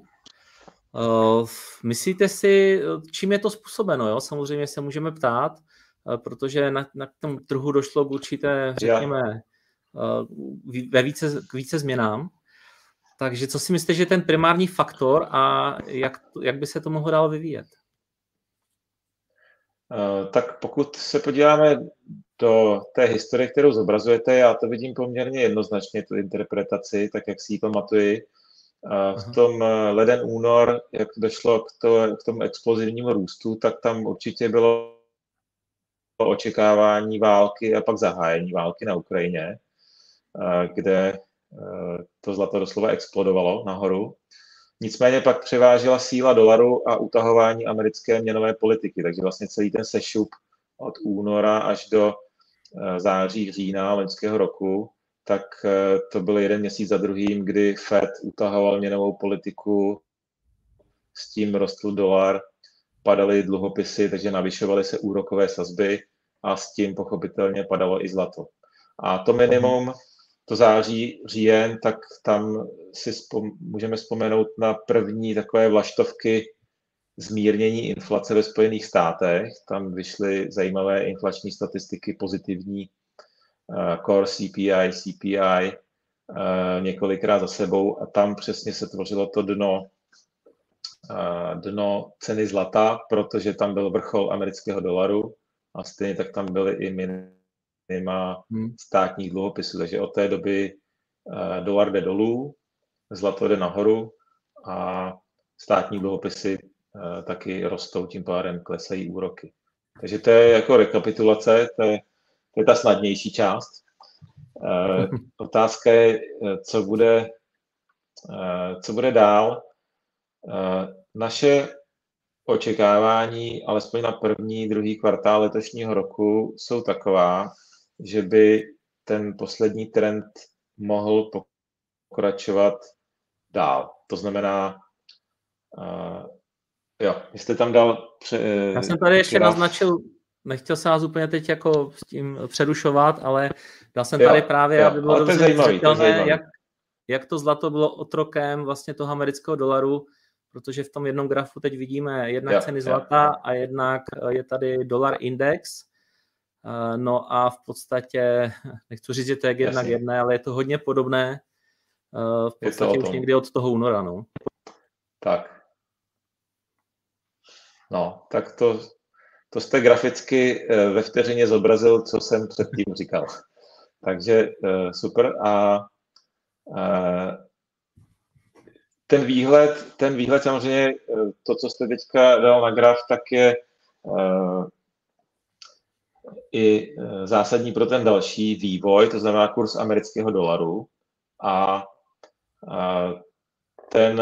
Uh, myslíte si, čím je to způsobeno? Jo? Samozřejmě se můžeme ptát, protože na, na tom trhu došlo k určité, řekněme, ve více, k více změnám. Takže co si myslíte, že je ten primární faktor a jak, jak by se to mohlo dál vyvíjet? Tak pokud se podíváme do té historie, kterou zobrazujete, já to vidím poměrně jednoznačně, tu interpretaci, tak jak si ji pamatuji. V tom eh, leden únor, jak došlo k, to, k tomu explozivnímu růstu, tak tam určitě bylo očekávání války a pak zahájení války na Ukrajině, eh, kde eh, to zlato doslova explodovalo nahoru. Nicméně pak převážela síla dolaru a utahování americké měnové politiky, takže vlastně celý ten sešup od února až do Eh, září, října loňského roku, tak eh, to byl jeden měsíc za druhým, kdy Fed utahoval měnovou politiku, s tím rostl dolar, padaly dluhopisy, takže navyšovaly se úrokové sazby a s tím pochopitelně padalo i zlato. A to minimum, to září, říjen, tak tam si spom- můžeme vzpomenout na první takové vlaštovky zmírnění inflace ve Spojených státech. Tam vyšly zajímavé inflační statistiky, pozitivní uh, core CPI, CPI uh, eh, několikrát za sebou a tam přesně se tvořilo to dno, uh, dno ceny zlata, protože tam byl vrchol amerického dolaru a stejně tak tam byly i minima hmm. státních dluhopisů. Takže od té doby uh, dolar jde dolů, zlato jde nahoru a státní dluhopisy Eh, taky rostou, tím pádem klesají úroky. Takže to je jako rekapitulace, to je, to je ta snadnější část. Eh, otázka je, eh, co bude, co bude dál. Naše očekávání, alespoň na první, druhý kvartál letošního roku, jsou taková, že by ten poslední trend mohl pokračovat dál. To znamená, Jo, jste tam dal... Pře, Já jsem tady ještě graf. naznačil, nechtěl se vás úplně teď jako s tím přerušovat, ale dal jsem tady jo, právě, jo, aby bylo dobře zřetelné, jak, jak to zlato bylo otrokem vlastně toho amerického dolaru, protože v tom jednom grafu teď vidíme jednak jo, ceny zlata jo. a jednak eh, je tady dolar index. Eh, no a v podstatě, nechci říct, že to je jednak jedné, ale je to hodně podobné. Eh, v podstatě už někdy od toho února. No. Tak, No, tak to, to jste graficky eh, ve vteřině zobrazil, co jsem předtím říkal. Takže super. A ten výhled, ten výhled samozřejmě, to, co jste teďka dal na graf, tak je i zásadní pro ten další vývoj, to znamená kurz amerického dolaru. A ten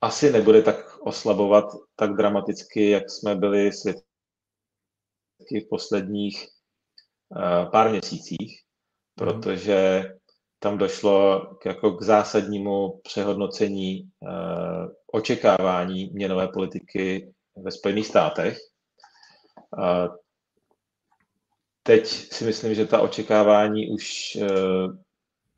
asi nebude tak oslabovat tak dramaticky, jak jsme byli svědky v posledních uh, pár měsících, protože tam došlo k, jako k zásadnímu přehodnocení očekávání měnové politiky ve Spojených státech. Teď si myslím, že ta očekávání už uh,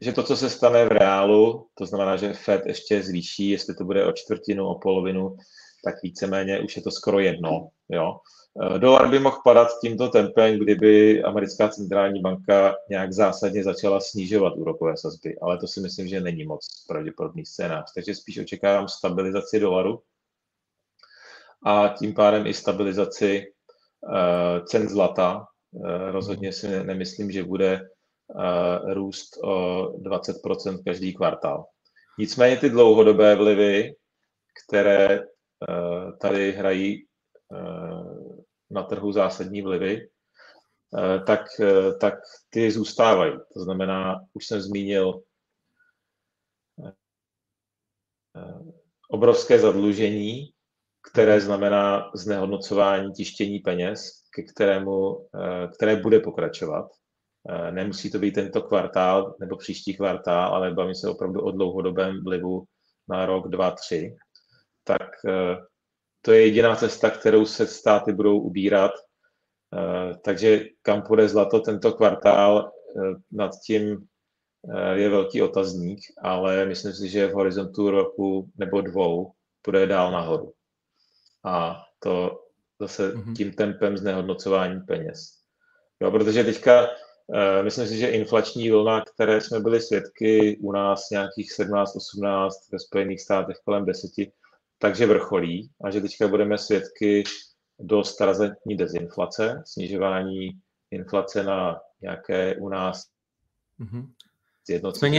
že to, co se stane v reálu, to znamená, že Fed ještě zvýší, jestli to bude o čtvrtinu, o polovinu, tak víceméně už je to skoro jedno. Jo. Eh, dolar by mohl padat tímto tempem, kdyby americká centrální banka nějak zásadně začala snižovat úrokové sazby, ale to si myslím, že není moc pravděpodobný scénář. Takže spíš očekávám stabilizaci dolaru a tím pádem i stabilizaci cen zlata. Uh, rozhodně si nemyslím, že bude uh, růst o 20% každý kvartál. Nicméně ty dlouhodobé vlivy, které tady hrají na trhu zásadní vlivy, tak, tak ty zůstávají. To znamená, už jsem zmínil obrovské zadlužení, které znamená znehodnocování tištění peněz, ke kterému, eh, které bude pokračovat. Eh, nemusí to být tento kvartál nebo příští kvartál, ale bavím se opravdu o dlouhodobém vlivu na rok, dva, tři. Tak eh, to je jediná cesta, kterou se státy budou ubírat. Takže kam půjde zlato tento kvartál, nad tím je velký otazník, ale myslím si, že v horizontu roku nebo dvou půjde dál nahoru a to zase mm-hmm. tím tempem znehodnocování peněz. Jo, protože teďka uh, myslím si, že inflační vlna, které jsme byli svědky u nás nějakých 17-18, ve Spojených státech kolem 10, takže vrcholí a že teďka budeme svědky dost razentní dezinflace, snižování inflace na nějaké u nás mm-hmm. jednotné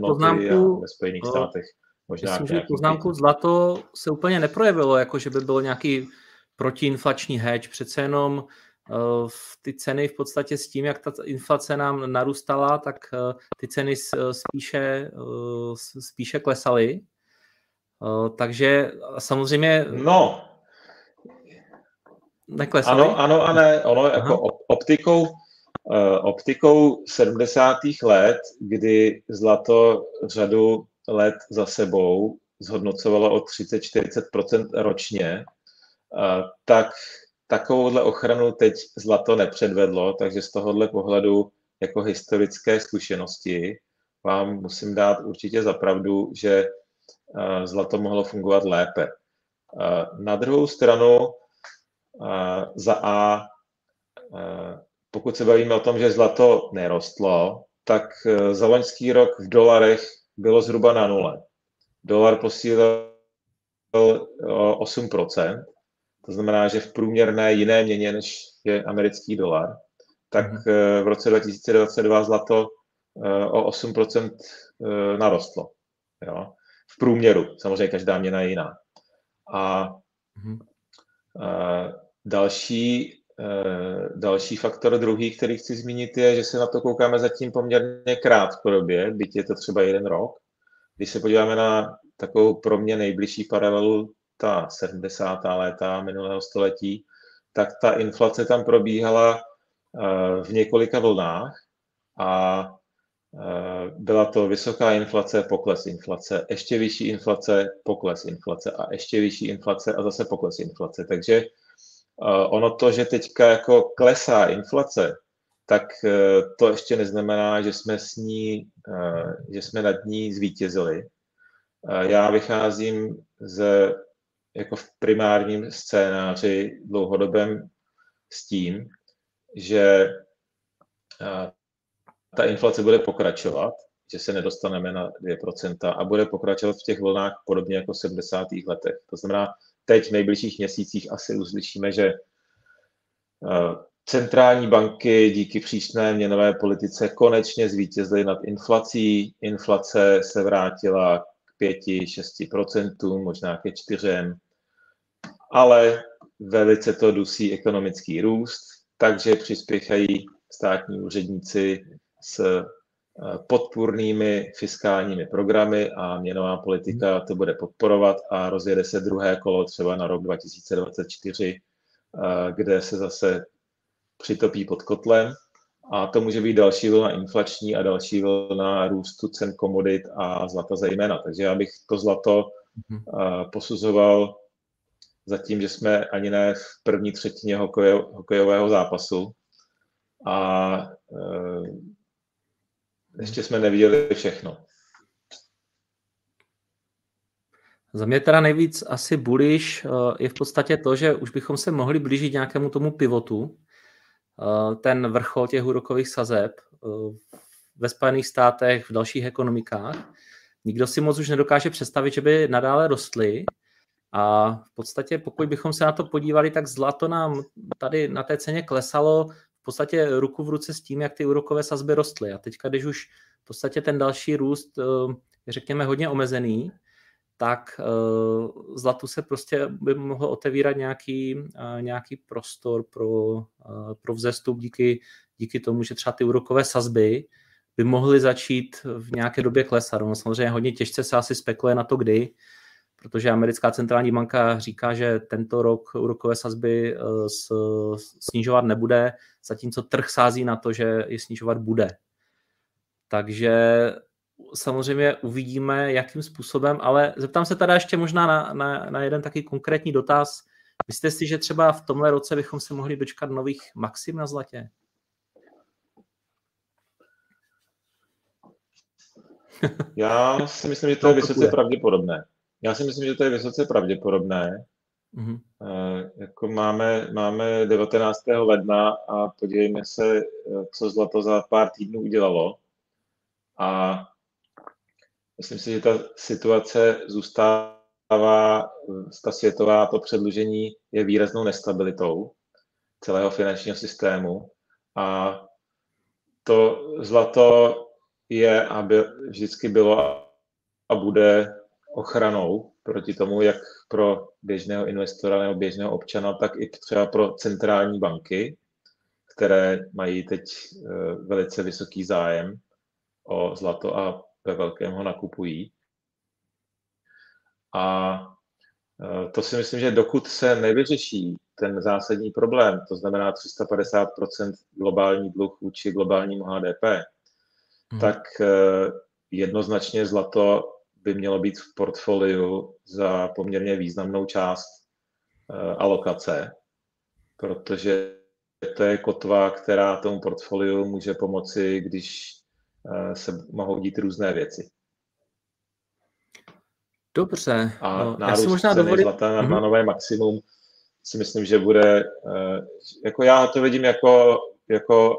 hodnoty a ve Spojených státech Možná Myslím, že poznámku zlato se úplně neprojevilo, jako že by byl nějaký protiinflační hedge. Přece jenom uh, ty ceny v podstatě s tím, jak ta inflace nám narůstala, tak uh, ty ceny spíše, uh, spíše klesaly. Takže samozřejmě... No, neklesaly. Ano, ano a ne. Ono Aha. jako optikou, optikou 70. let, kdy zlato řadu let za sebou zhodnocovalo o 30-40% ročně, tak takovouhle ochranu teď zlato nepředvedlo, takže z tohohle pohledu jako historické zkušenosti vám musím dát určitě za pravdu, že zlato mohlo fungovat lépe. Na druhou stranu za A, pokud se bavíme o tom, že zlato nerostlo, tak za loňský rok v dolarech bylo zhruba na nule. Dolar posílil o 8%, to znamená, že v průměrné jiné měně, než je americký dolar, tak mhm. eh, v roce 2022 zlato eh, o 8% eh, narostlo. Jo? V průměru, samozřejmě každá měna je jiná. A, a další, další faktor druhý, který chci zmínit, je, že se na to koukáme zatím poměrně krátkodobě, byť je to třeba jeden rok. Když se podíváme na takovou pro mě nejbližší paralelu, ta 70. léta minulého století, tak ta inflace tam probíhala eh, v několika vlnách a eh, byla to vysoká inflace, pokles inflace, ještě vyšší inflace, pokles inflace a ještě vyšší inflace a zase pokles inflace. Takže eh, ono to, že teďka jako klesá inflace, tak to ještě neznamená, že jsme s ní, že jsme nad ní zvítězili. Já vycházím ze jako v primárním scénáři dlouhodobém s tím, že ta inflace bude pokračovat, že se nedostaneme na 2% a bude pokračovat v těch vlnách podobně jako v 70. letech. To znamená, teď v nejbližších měsících asi uslyšíme, že centrální banky díky přísné měnové politice konečně zvítězily nad inflací. Inflace se vrátila 5-6%, možná ke 4%, ale velice to dusí ekonomický růst, takže přispěchají státní úředníci s eh, podpůrnými fiskálními programy a měnová politika to bude podporovat a rozjede se druhé kolo třeba na rok 2024, eh, kde se zase přitopí pod kotlem a to může být další vlna inflační a další vlna růstu cen komodit a zlata zejména. Takže já bych to zlato mhm. posuzoval zatím, že jsme ani ne v první třetině hokejo, hokejového zápasu a ještě jsme neviděli všechno. Za mě teda nejvíc asi bullish je v podstatě to, že už bychom se mohli blížit nějakému tomu pivotu. Ten vrchol těch úrokových sazeb ve Spojených státech, v dalších ekonomikách. Nikdo si moc už nedokáže představit, že by nadále rostly. A v podstatě, pokud bychom se na to podívali, tak zlato nám tady na té ceně klesalo v podstatě ruku v ruce s tím, jak ty úrokové sazby rostly. A teďka, když už v podstatě ten další růst je, řekněme, hodně omezený, tak uh, zlatu se prostě by mohl otevírat nějaký, uh, nějaký prostor pro, pro vzestup díky, díky tomu, že třeba ty úrokové sazby by mohly začít v nějaké době klesat. No, samozřejmě hodně těžce se asi spekuluje na to, kdy, protože americká centrální banka říká, že tento rok úrokové sazby snižovat nebude, zatímco trh sází na to, že je snižovat bude. Takže samozřejmě uvidíme, jakým způsobem, ale zeptám se teda ještě možná na, na, na jeden taky konkrétní dotaz. Myslíte si, že třeba v tomhle roce bychom se mohli dočkat nových maxim na zlatě? Já si myslím, že to je vysoce pravděpodobné. Já si myslím, že to je vysoce pravděpodobné. Mm-hmm. jako máme, máme 19. ledna a podívejme se, eh, co zlato za pár týdnů udělalo. A myslím si, že ta situace zůstává, ta světová, to předlužení je výraznou nestabilitou celého finančního systému a to zlato je a by, vždycky bylo a bude ochranou proti tomu, jak pro běžného investora nebo běžného občana, tak i třeba pro centrální banky, které mají teď eh, velice vysoký zájem o zlato a ve velkém ho nakupují. A eh, to si myslím, že dokud se nevyřeší ten zásadní problém, to znamená 350% globální dluh vůči globálnímu HDP, hmm. tak eh, jednoznačně zlato by mělo být v portfoliu za poměrně významnou část eh, alokace, protože to je kotva, která tomu portfoliu může pomoci, když eh, se mohou dít různé věci. Dobře. A no, já si možná dovolím... zlata na mm-hmm. nové maximum si myslím, že bude, jako já to vidím jako, jako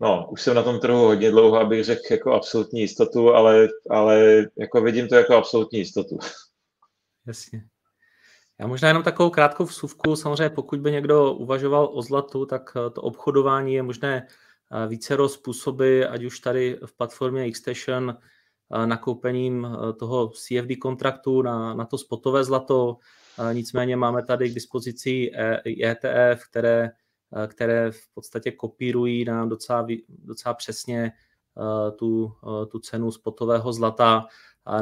No, už jsem na tom trhu hodně dlouho, abych řekl jako absolutní jistotu, ale, ale jako vidím to jako absolutní jistotu. Jasně. Já možná jenom takovou krátkou vsuvku. Samozřejmě pokud by někdo uvažoval o zlatu, tak eh, to obchodování je možné eh, více způsoby, ať už tady v platformě Xstation eh, nakoupením toho CFD kontraktu na, na to spotové zlato. Nicméně máme tady k dispozici ETF, které Eh, které v podstatě kopírují nám docela, docela přesně eh, tu, eh, tu cenu spotového zlata.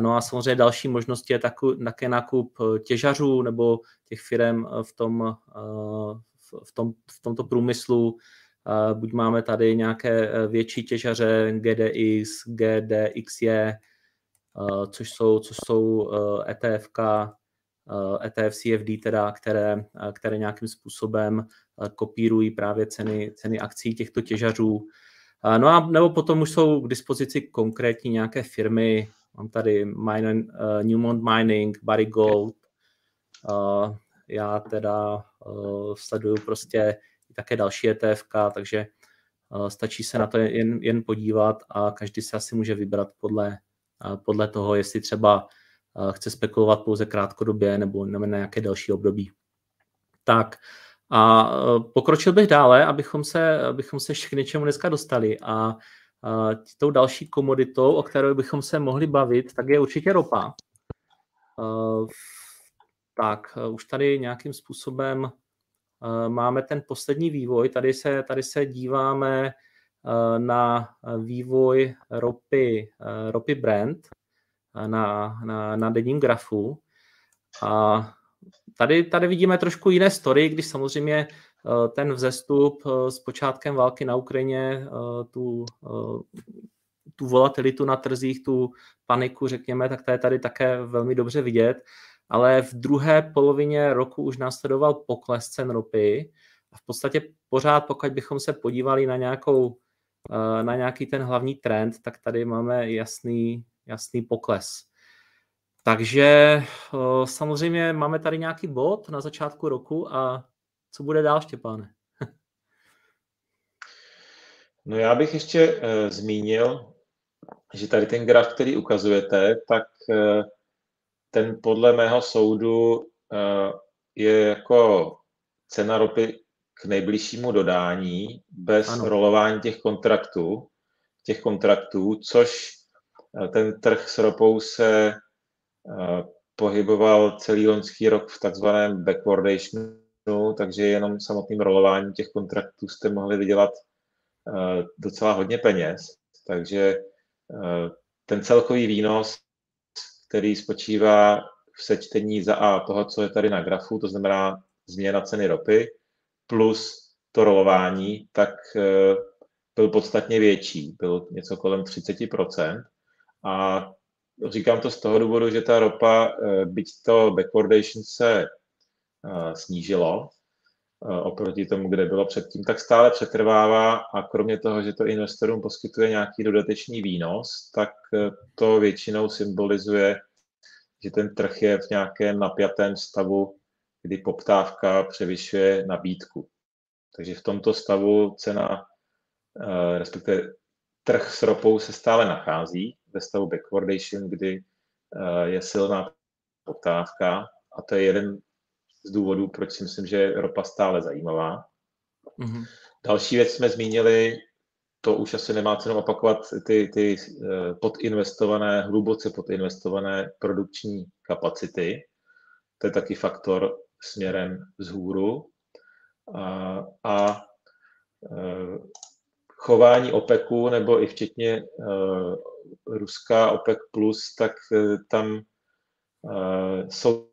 No a samozřejmě další možností je také nákup těžařů nebo těch firm v, tom, v, tom, v tomto průmyslu. Buď máme tady nějaké větší těžaře GDX, GDXJ, což jsou, což jsou ETFK, ETF CFD, teda, které, které nějakým způsobem kopírují právě ceny, ceny akcí těchto těžařů. No a nebo potom už jsou k dispozici konkrétní nějaké firmy, mám tady Mine, uh, Newmont Mining, Barry Gold, uh, já teda uh, sleduju prostě také další ETF, takže uh, stačí se na to jen, jen podívat a každý se asi může vybrat podle, uh, podle toho, jestli třeba chce spekulovat pouze krátkodobě nebo na nějaké další období. Tak, a e, pokročil bych dále, abychom se, abychom se k něčemu dneska dostali. A, tou další komoditou, o které bychom se mohli bavit, tak je určitě ropa. E, tak, e, už tady nějakým způsobem máme ten poslední vývoj. Tady se, tady se díváme na vývoj ropy, ropy Brent na, na, na denním grafu. A tady, tady vidíme trošku jiné story, když samozřejmě eh, ten vzestup eh, s počátkem války na Ukrajině, eh, tu, tu volatilitu na trzích, tu paniku, řekněme, tak to je tady také velmi dobře vidět. Ale v druhé polovině roku už následoval pokles cen ropy a v podstatě pořád, pokud bychom se podívali na nějakou na nějaký ten hlavní trend, tak tady máme jasný, jasný pokles. Takže samozřejmě máme tady nějaký bod na začátku roku a co bude dál, Štěpáne? No já bych ještě uh, zmínil, že tady ten graf, který ukazujete, tak uh, ten podle mého soudu uh, je jako cena ropy k nejbližšímu dodání bez ano. rolování těch kontraktů, těch kontraktů, což ten trh s ropou se pohyboval celý loňský rok v takzvaném backwardationu, takže jenom samotným rolováním těch kontraktů jste mohli vydělat docela hodně peněz. Takže ten celkový výnos, který spočívá v sečtení za A toho, co je tady na grafu, to znamená změna ceny ropy, plus to rolování, tak byl podstatně větší, byl něco kolem 30%. A říkám to z toho důvodu, že ta ropa, eh, byť to backwardation se eh, snížilo eh, oproti tomu, kde bylo předtím, tak stále přetrvává a kromě toho, že to investorům poskytuje nějaký dodatečný výnos, tak to většinou symbolizuje, že ten trh je v nějakém napjatém stavu, kdy poptávka převyšuje nabídku. Takže v tomto stavu cena, respektive trh s ropou se stále nachází ve stavu backwardation, kdy eh, je silná poptávka a to je jeden z důvodů, proč si myslím, že je ropa stále zajímavá. Mm-hmm. Další věc jsme zmínili, to už asi nemá cenu opakovat, ty, ty eh, podinvestované, hluboce podinvestované produkční kapacity. To je taky faktor směrem vzhůru. A, a eh, chování OPECu, nebo i včetně Ruská OPEC+, plus, tak uh, tam uh, jsou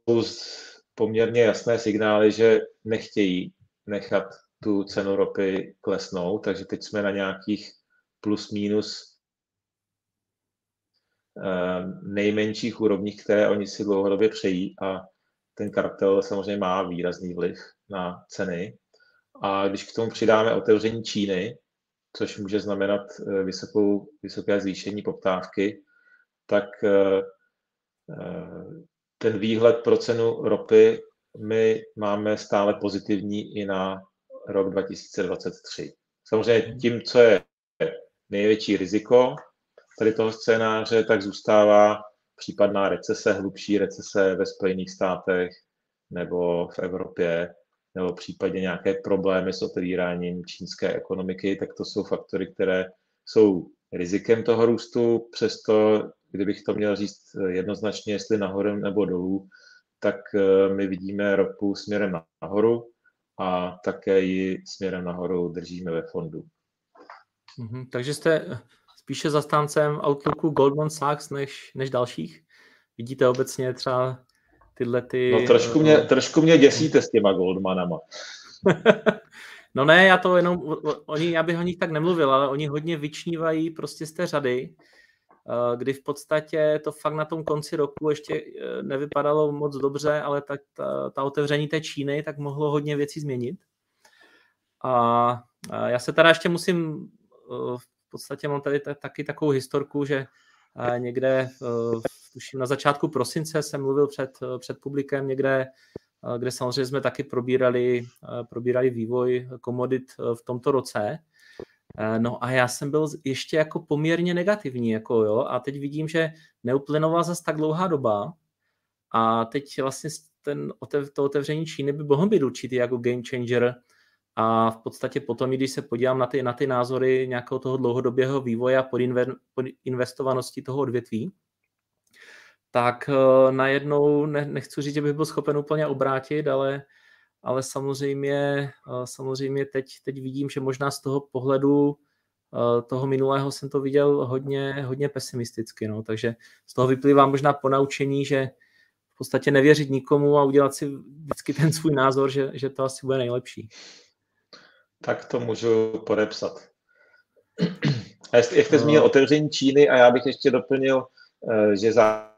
poměrně jasné signály, že nechtějí nechat tu cenu ropy klesnout, takže teď jsme na nějakých plus minus nejmenších úrovních, které oni si dlouhodobě přejí a ten kartel samozřejmě má výrazný vliv na ceny. A když k tomu přidáme otevření Číny, což může znamenat eh, vysokou, vysoké zvýšení poptávky, tak eh, eh, ten výhled pro cenu ropy my máme stále pozitivní i na rok 2023. Samozřejmě tím, co je největší riziko tady toho scénáře, tak zůstává případná recese, hlubší recese ve Spojených státech nebo v Evropě, nebo případně nějaké problémy s otevíráním čínské ekonomiky, tak to jsou faktory, které jsou rizikem toho růstu. Přesto, kdybych to měl říct jednoznačně, jestli nahoru nebo dolů, tak eh, my vidíme ropu směrem nahoru a také ji směrem nahoru držíme ve fondu. Mm-hmm, takže jste spíše zastáncem outlooku Goldman Sachs než, než dalších? Vidíte obecně třeba tyhle ty... No trošku mě, trošku mě děsíte s těma Goldmanama. no ne, já to jenom, oni, já bych o nich tak nemluvil, ale oni hodně vyčnívají prostě z té řady, eh, kdy v podstatě to fakt na tom konci roku ještě eh, nevypadalo moc dobře, ale tak ta, ta otevření té Číny tak mohlo hodně věcí změnit. A já se teda ještě musím, eh, v podstatě mám tady taky takovou historku, že někde tuším na začátku prosince jsem mluvil před, před publikem někde, kde samozřejmě jsme taky probírali, probírali vývoj komodit v tomto roce. No a já jsem byl ještě jako poměrně negativní, jako jo, a teď vidím, že neuplynovala zase tak dlouhá doba a teď vlastně ten, to otevření Číny by mohlo být určitý jako game changer a v podstatě potom, když se podívám na ty, na ty názory nějakého toho dlouhodobého vývoje a podinvestovanosti toho odvětví, tak uh, najednou ne, nechci říct, že bych byl schopen úplně obrátit, ale, ale samozřejmě, uh, samozřejmě teď, teď vidím, že možná z toho pohledu uh, toho minulého jsem to viděl hodně, hodně pesimisticky. No. Takže z toho vyplývá možná ponaučení, že v podstatě nevěřit nikomu a udělat si vždycky ten svůj názor, že, že to asi bude nejlepší. Tak to můžu podepsat. A jak jste zmínil otevření Číny a já bych ještě doplnil, že za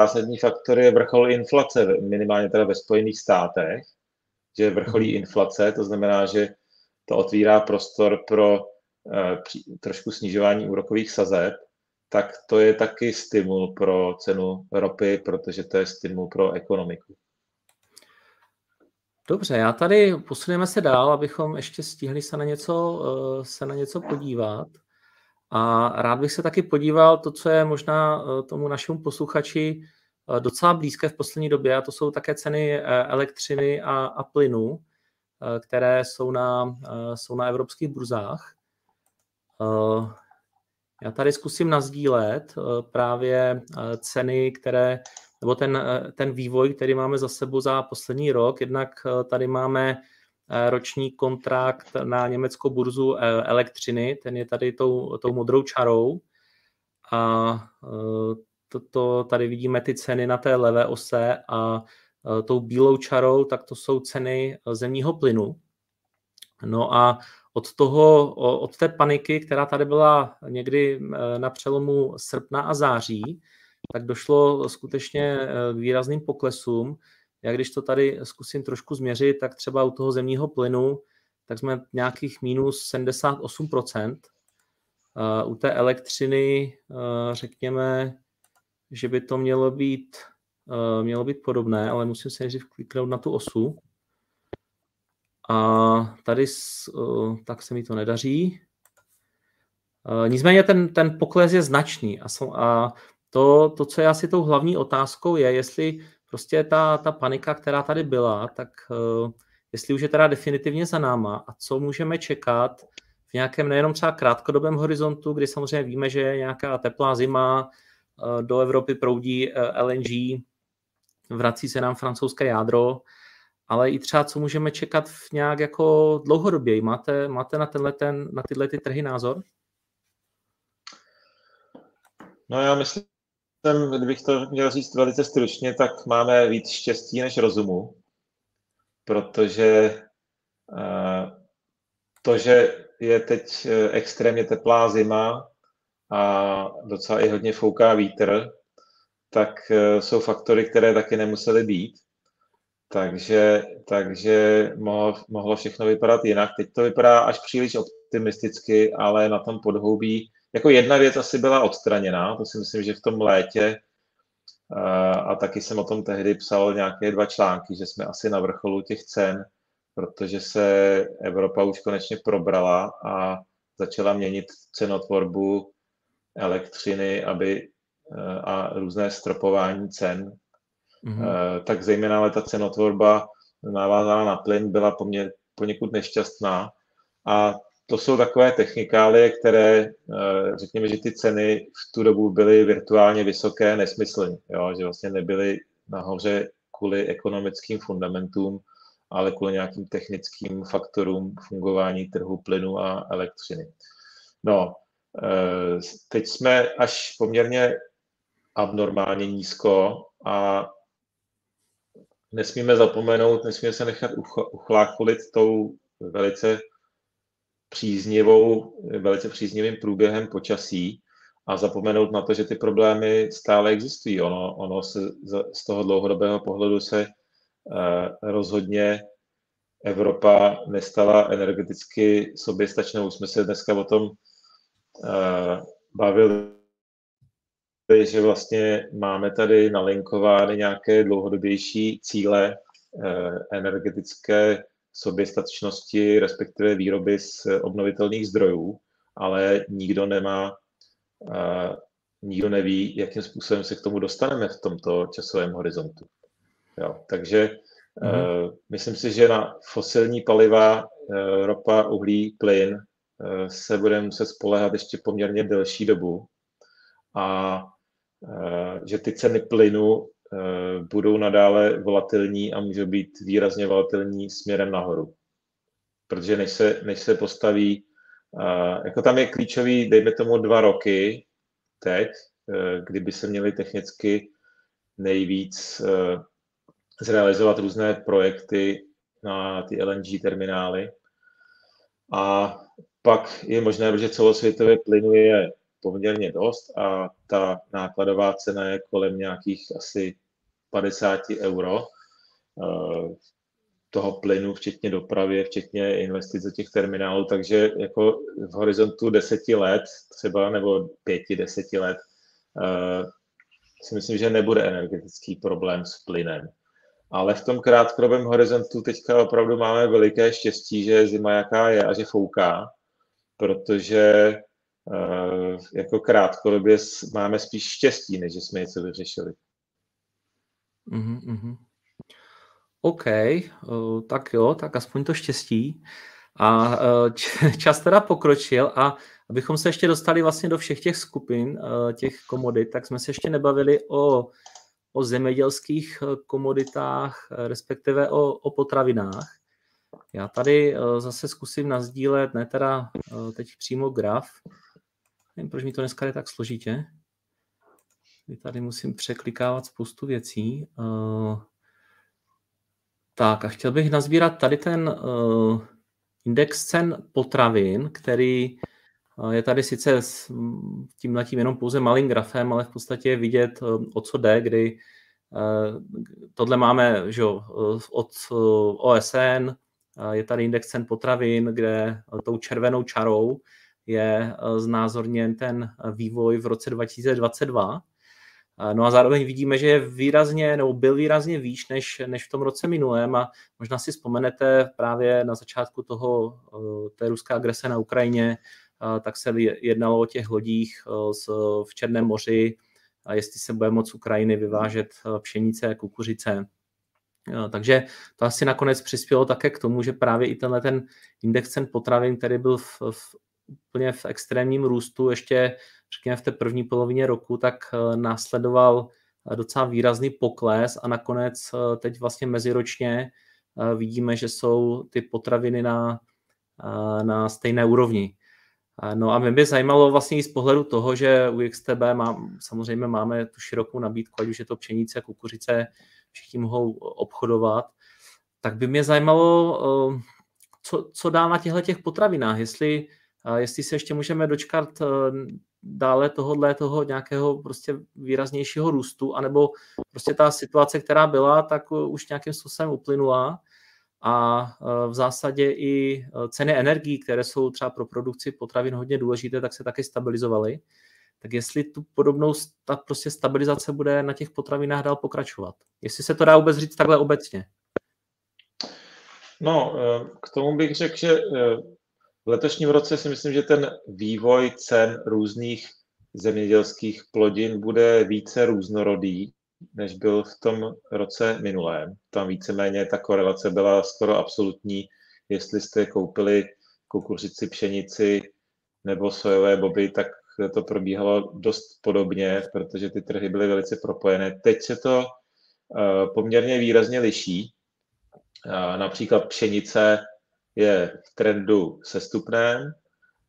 zásadní faktor je vrchol inflace, minimálně teda ve Spojených státech, že vrcholí mhm. inflace, to znamená, že to otvírá prostor pro uh, trošku snižování úrokových sazeb tak to je taky stimul pro cenu ropy, protože to je stimul pro ekonomiku. Dobře, já tady posuneme se dál, abychom ještě stihli se na něco, eh, se na něco podívat. A rád bych se taky podíval to, co je možná eh, tomu našemu posluchači eh, docela blízké v poslední době, a to jsou také ceny elektřiny a, a plynu, které jsou na, jsou na evropských burzách. Já tady zkusím nazdílet právě ceny, které nebo ten, eh, ten vývoj, který máme za sebou za poslední rok. Jednak eh, tady máme eh, roční kontrakt na německou burzu elektřiny, ten je tady tou, tou modrou čarou. A to, to, tady vidíme ty ceny na té levé ose a tou bílou čarou, tak to jsou ceny zemního plynu. No a od toho, od té paniky, která tady byla někdy na přelomu srpna a září, tak došlo skutečně eh, k výrazným poklesům. Já když to tady zkusím trošku změřit, tak třeba u toho zemního plynu, tak jsme nějakých minus 78%. Eh, u té elektřiny eh, řekněme, že by to mělo být, mělo být podobné, ale musím se nejdřív kliknout na tu osu. A tady tak se mi to nedaří. Nicméně ten, ten pokles je značný a, a to, to, co je asi tou hlavní otázkou, je, jestli prostě ta, ta panika, která tady byla, tak uh, jestli už je teda definitivně za náma a co můžeme čekat v nějakém nejenom třeba krátkodobém horizontu, kdy samozřejmě víme, že nějaká teplá zima, uh, do Evropy proudí eh, LNG, vrací se nám francouzské jádro, ale i třeba co můžeme čekat v nějak jako dlouhodobě. Máte, máte na, tenhle ten, na tyhle ty trhy názor? No já myslím, jsem, kdybych to měl říct velice stručně, tak máme víc štěstí než rozumu, protože uh, to, že je teď eh, extrémně teplá zima a docela i hodně fouká vítr, tak uh, jsou faktory, které taky nemusely být. Takže, takže mohlo, mohlo všechno vypadat jinak. Teď to vypadá až příliš optimisticky, ale na tom podhoubí jako jedna věc asi byla odstraněná, to si myslím, že v tom létě a taky jsem o tom tehdy psal nějaké dva články, že jsme asi na vrcholu těch cen, protože se Evropa už konečně probrala a začala měnit cenotvorbu elektřiny aby, a různé stropování cen. Mm-hmm. Tak zejména ale ta cenotvorba navázaná na plyn byla pomě, poněkud nešťastná a to jsou takové technikálie, které, eh, řekněme, že ty ceny v tu dobu byly virtuálně vysoké, nesmyslně, jo? že vlastně nebyly nahoře kvůli ekonomickým fundamentům, ale kvůli nějakým technickým faktorům fungování trhu plynu a elektřiny. No, eh, teď jsme až poměrně abnormálně nízko a nesmíme zapomenout, nesmíme se nechat uchlácholit tou velice příznivou, velice příznivým průběhem počasí a zapomenout na to, že ty problémy stále existují. Ono, ono se z toho dlouhodobého pohledu se uh, rozhodně Evropa nestala energeticky soběstačnou. Už jsme se dneska o tom uh, bavili, že vlastně máme tady nalinkovány nějaké dlouhodobější cíle uh, energetické soběstačnosti, respektive výroby z obnovitelných zdrojů, ale nikdo nemá, uh, nikdo neví, jakým způsobem se k tomu dostaneme v tomto časovém horizontu. Jo, takže mm-hmm. myslím si, že na fosilní paliva, ropa, uhlí, plyn se bude muset spolehat ještě poměrně delší dobu a že ty ceny plynu Eh, budou nadále volatilní a můžou být výrazně volatilní směrem nahoru. Protože než se, než se postaví, eh, jako tam je klíčový, dejme tomu dva roky teď, eh, kdyby se měly technicky nejvíc zrealizovat různé projekty na ty LNG terminály. A pak je možné, že celosvětově plynu je poměrně dost a ta nákladová cena je kolem nějakých asi 50 euro. Eh, toho plynu, včetně dopravy, včetně investic do těch terminálů, takže jako v horizontu deseti let třeba, nebo pěti, deseti let, uh, si myslím, že nebude energetický problém s plynem. Ale v tom krátkodobém horizontu teďka opravdu máme veliké štěstí, že zima jaká je a že fouká, protože jako krátkodobě máme spíš štěstí, než že jsme něco vyřešili. Mm-hmm. OK, uh, tak jo, tak aspoň to štěstí. A uh, čas teda pokročil a abychom se ještě dostali vlastně do všech těch skupin, uh, těch komodit, tak jsme se ještě nebavili o, o zemědělských komoditách, respektive o, o potravinách. Já tady zase zkusím nazdílet, ne teda teď přímo graf, nevím, proč mi to dneska je tak složitě. Tady musím překlikávat spoustu věcí. Tak a chtěl bych nazbírat tady ten uh, index cen potravin, který uh, je tady sice s tím letím jenom pouze malým grafem, ale v podstatě je vidět, o co jde, kdy tohle máme že, od OSN, je tady index cen potravin, kde tou červenou čarou je uh, znázorněn ten vývoj v roce 2022 No a zároveň vidíme, že je výrazně, nebo byl výrazně výš než, než v tom roce minulém a možná si vzpomenete právě na začátku toho, eh, té ruské agrese na Ukrajině, eh, tak se jednalo o těch lodích eh, v Černém moři, a jestli se bude moc Ukrajiny vyvážet pšenice, kukuřice. Takže to asi nakonec přispělo také k tomu, že právě i tenhle ten index cen potravin, který byl v, v úplně v extrémním růstu ještě řekněme v té první polovině roku, tak eh, následoval eh, docela výrazný pokles a nakonec eh, teď vlastně meziročně vidíme, že jsou ty potraviny na, na stejné úrovni. No a mě by zajímalo vlastně i z pohledu toho, že u XTB má, samozřejmě máme tu širokou nabídku, ať už je to pšenice, kukuřice, všichni mohou obchodovat, tak by mě zajímalo, co, co dá na těchto těch potravinách, jestli jestli se ještě můžeme dočkat eh, dále tohohle toho nějakého prostě výraznějšího růstu, anebo prostě ta situace, která byla, tak eh, už nějakým způsobem uplynula a eh, v zásadě i ceny energií, které jsou třeba pro produkci potravin hodně důležité, tak se taky stabilizovaly. Tak jestli tu podobnou ta prostě stabilizace bude na těch potravinách dál pokračovat. Jestli se to dá vůbec říct takhle obecně. No, k tomu bych řekl, že v letošním roce si myslím, že ten vývoj cen různých zemědělských plodin bude více různorodý, než byl v tom roce minulém. Tam víceméně ta korelace byla skoro absolutní, jestli jste koupili kukuřici, pšenici nebo sojové boby, tak to probíhalo dost podobně, protože ty trhy byly velice propojené. Teď se to eh, poměrně výrazně liší. Eh, například pšenice je v trendu sestupném.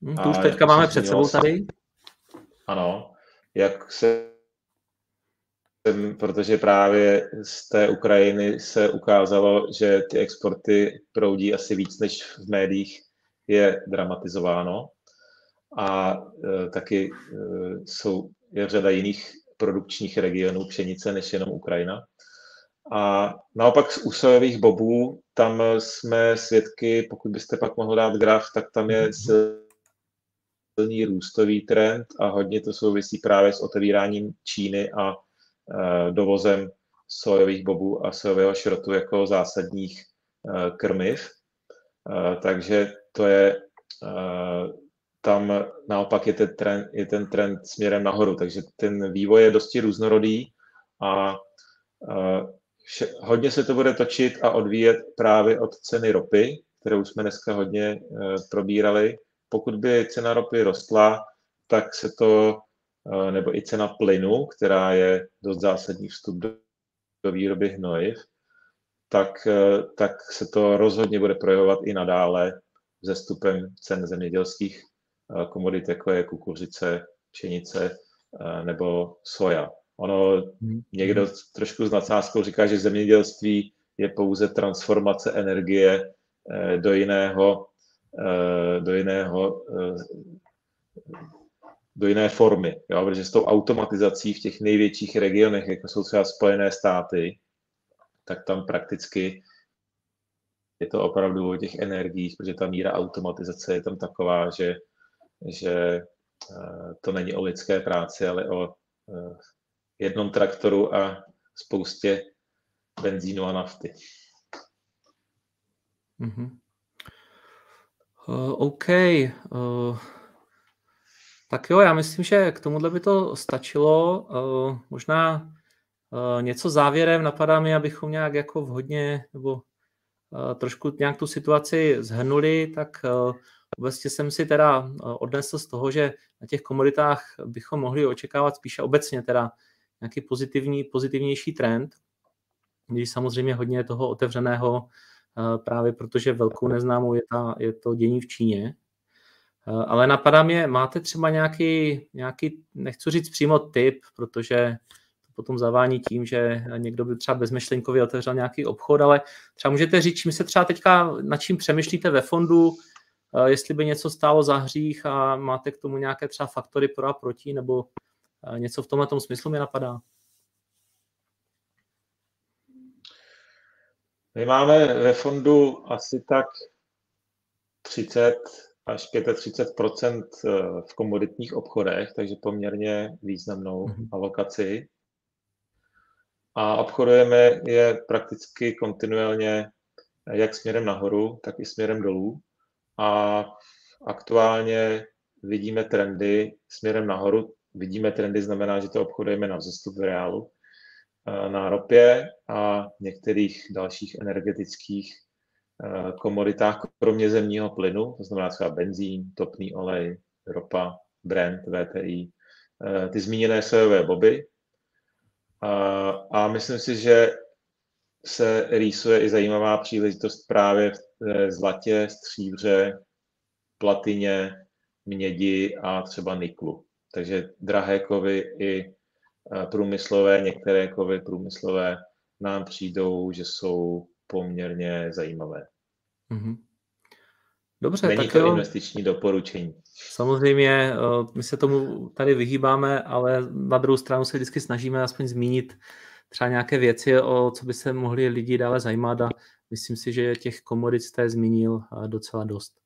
Hmm, to už teďka máme před sebou tady. Ano, jak se protože právě z té Ukrajiny se ukázalo, že ty exporty proudí asi víc, než v médiích je dramatizováno. A e, taky e, jsou, je řada jiných produkčních regionů pšenice, než jenom Ukrajina. A naopak u sojových bobů, tam jsme svědky, pokud byste pak mohl dát graf, tak tam je mhm. silný růstový trend a hodně to souvisí právě s otevíráním Číny a uh, dovozem sojových bobů a sojového šrotu jako zásadních uh, krmiv. Uh, takže to je, tam naopak je ten, trend, je ten trend směrem nahoru, takže ten vývoj je dosti různorodý a hodně se to bude točit a odvíjet právě od ceny ropy, kterou jsme dneska hodně e, probírali. Pokud by cena ropy rostla, tak se to, e, nebo i cena plynu, která je dost zásadní vstup do, do výroby hnojiv, tak, e, tak se to rozhodně bude projevovat i nadále zestupem cen zemědělských komodit, jako je kukuřice, pšenice nebo soja. Ono hmm. někdo trošku s nadsázkou říká, že zemědělství je pouze transformace energie eh, do jiného, eh, do jiného eh, do jiné formy. Jo? Protože s tou automatizací v těch největších regionech, jako jsou třeba Spojené státy, tak tam prakticky je to opravdu o těch energiích, protože ta míra automatizace je tam taková, že, že to není o lidské práci, ale o jednom traktoru a spoustě benzínu a nafty. Mm-hmm. Uh, OK. Uh, tak jo, já myslím, že k tomuhle by to stačilo. Uh, možná uh, něco závěrem napadá mi, abychom nějak jako vhodně nebo trošku nějak tu situaci zhrnuli, tak uh, obecně jsem si teda odnesl z toho, že na těch komoditách bychom mohli očekávat spíše obecně teda nějaký pozitivní, pozitivnější trend, když samozřejmě hodně toho otevřeného právě protože velkou neznámou je, ta, je to dění v Číně. Ale napadá mě, máte třeba nějaký, nějaký, nechci říct přímo tip, protože to potom zavání tím, že někdo by třeba bezmyšlenkově otevřel nějaký obchod, ale třeba můžete říct, čím se třeba teďka, nad čím přemýšlíte ve fondu, jestli by něco stálo za hřích a máte k tomu nějaké třeba faktory pro a proti, nebo něco v tomhle smyslu mi napadá. My máme ve fondu asi tak 30 až 35 eh, v komoditních obchodech, takže poměrně významnou mm-hmm. alokaci. A obchodujeme je prakticky kontinuálně jak směrem nahoru, tak i směrem dolů. A aktuálně vidíme trendy směrem nahoru. Vidíme trendy znamená, že to obchodujeme na vzestup v reálu na ropě a některých dalších energetických eh, komoditách, kromě zemního plynu, to znamená třeba benzín, topný olej, ropa, Brent, VTI, eh, ty zmíněné sojové boby. A, a myslím si, že se rýsuje i zajímavá příležitost právě v zlatě, stříbře, platině, mědi a třeba niklu. Takže drahé kovy i průmyslové, některé kovy průmyslové nám přijdou, že jsou poměrně zajímavé. Mm-hmm. Dobře, Není tak to jo. investiční doporučení. Samozřejmě, eh, my se tomu tady vyhýbáme, ale na druhou stranu se vždycky snažíme aspoň zmínit třeba nějaké věci, o co by se mohli lidi dále zajímat a myslím si, že těch komodit jste zmínil eh, docela dost.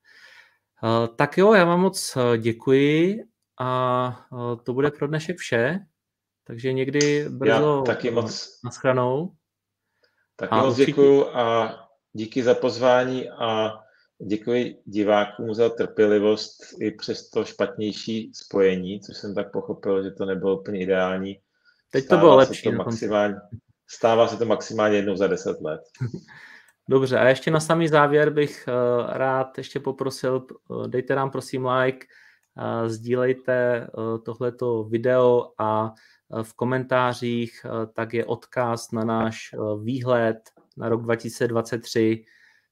Tak jo, já vám moc děkuji a to bude pro dnešek vše. Takže někdy brzo Já taky moc naschranou. Taky moc určitě... děkuju a díky za pozvání a děkuji divákům za trpělivost i přes to špatnější spojení, což jsem tak pochopil, že to nebylo úplně ideální. Teď to bylo lepší. To maximálně, stává se to maximálně jednou za deset let. Dobře, a ještě na samý závěr bych uh, rád ještě poprosil, dejte nám prosím like, sdílejte tohleto video a v komentářích, eh, tak je odkaz na náš eh, výhled na rok 2023,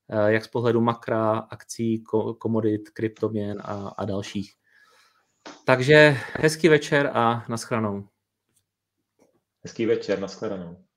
eh, jak z pohledu makra, akcí, komodit, kryptoměn a, a dalších. Takže hezký večer a naschranou. Hezký večer, naschledanou.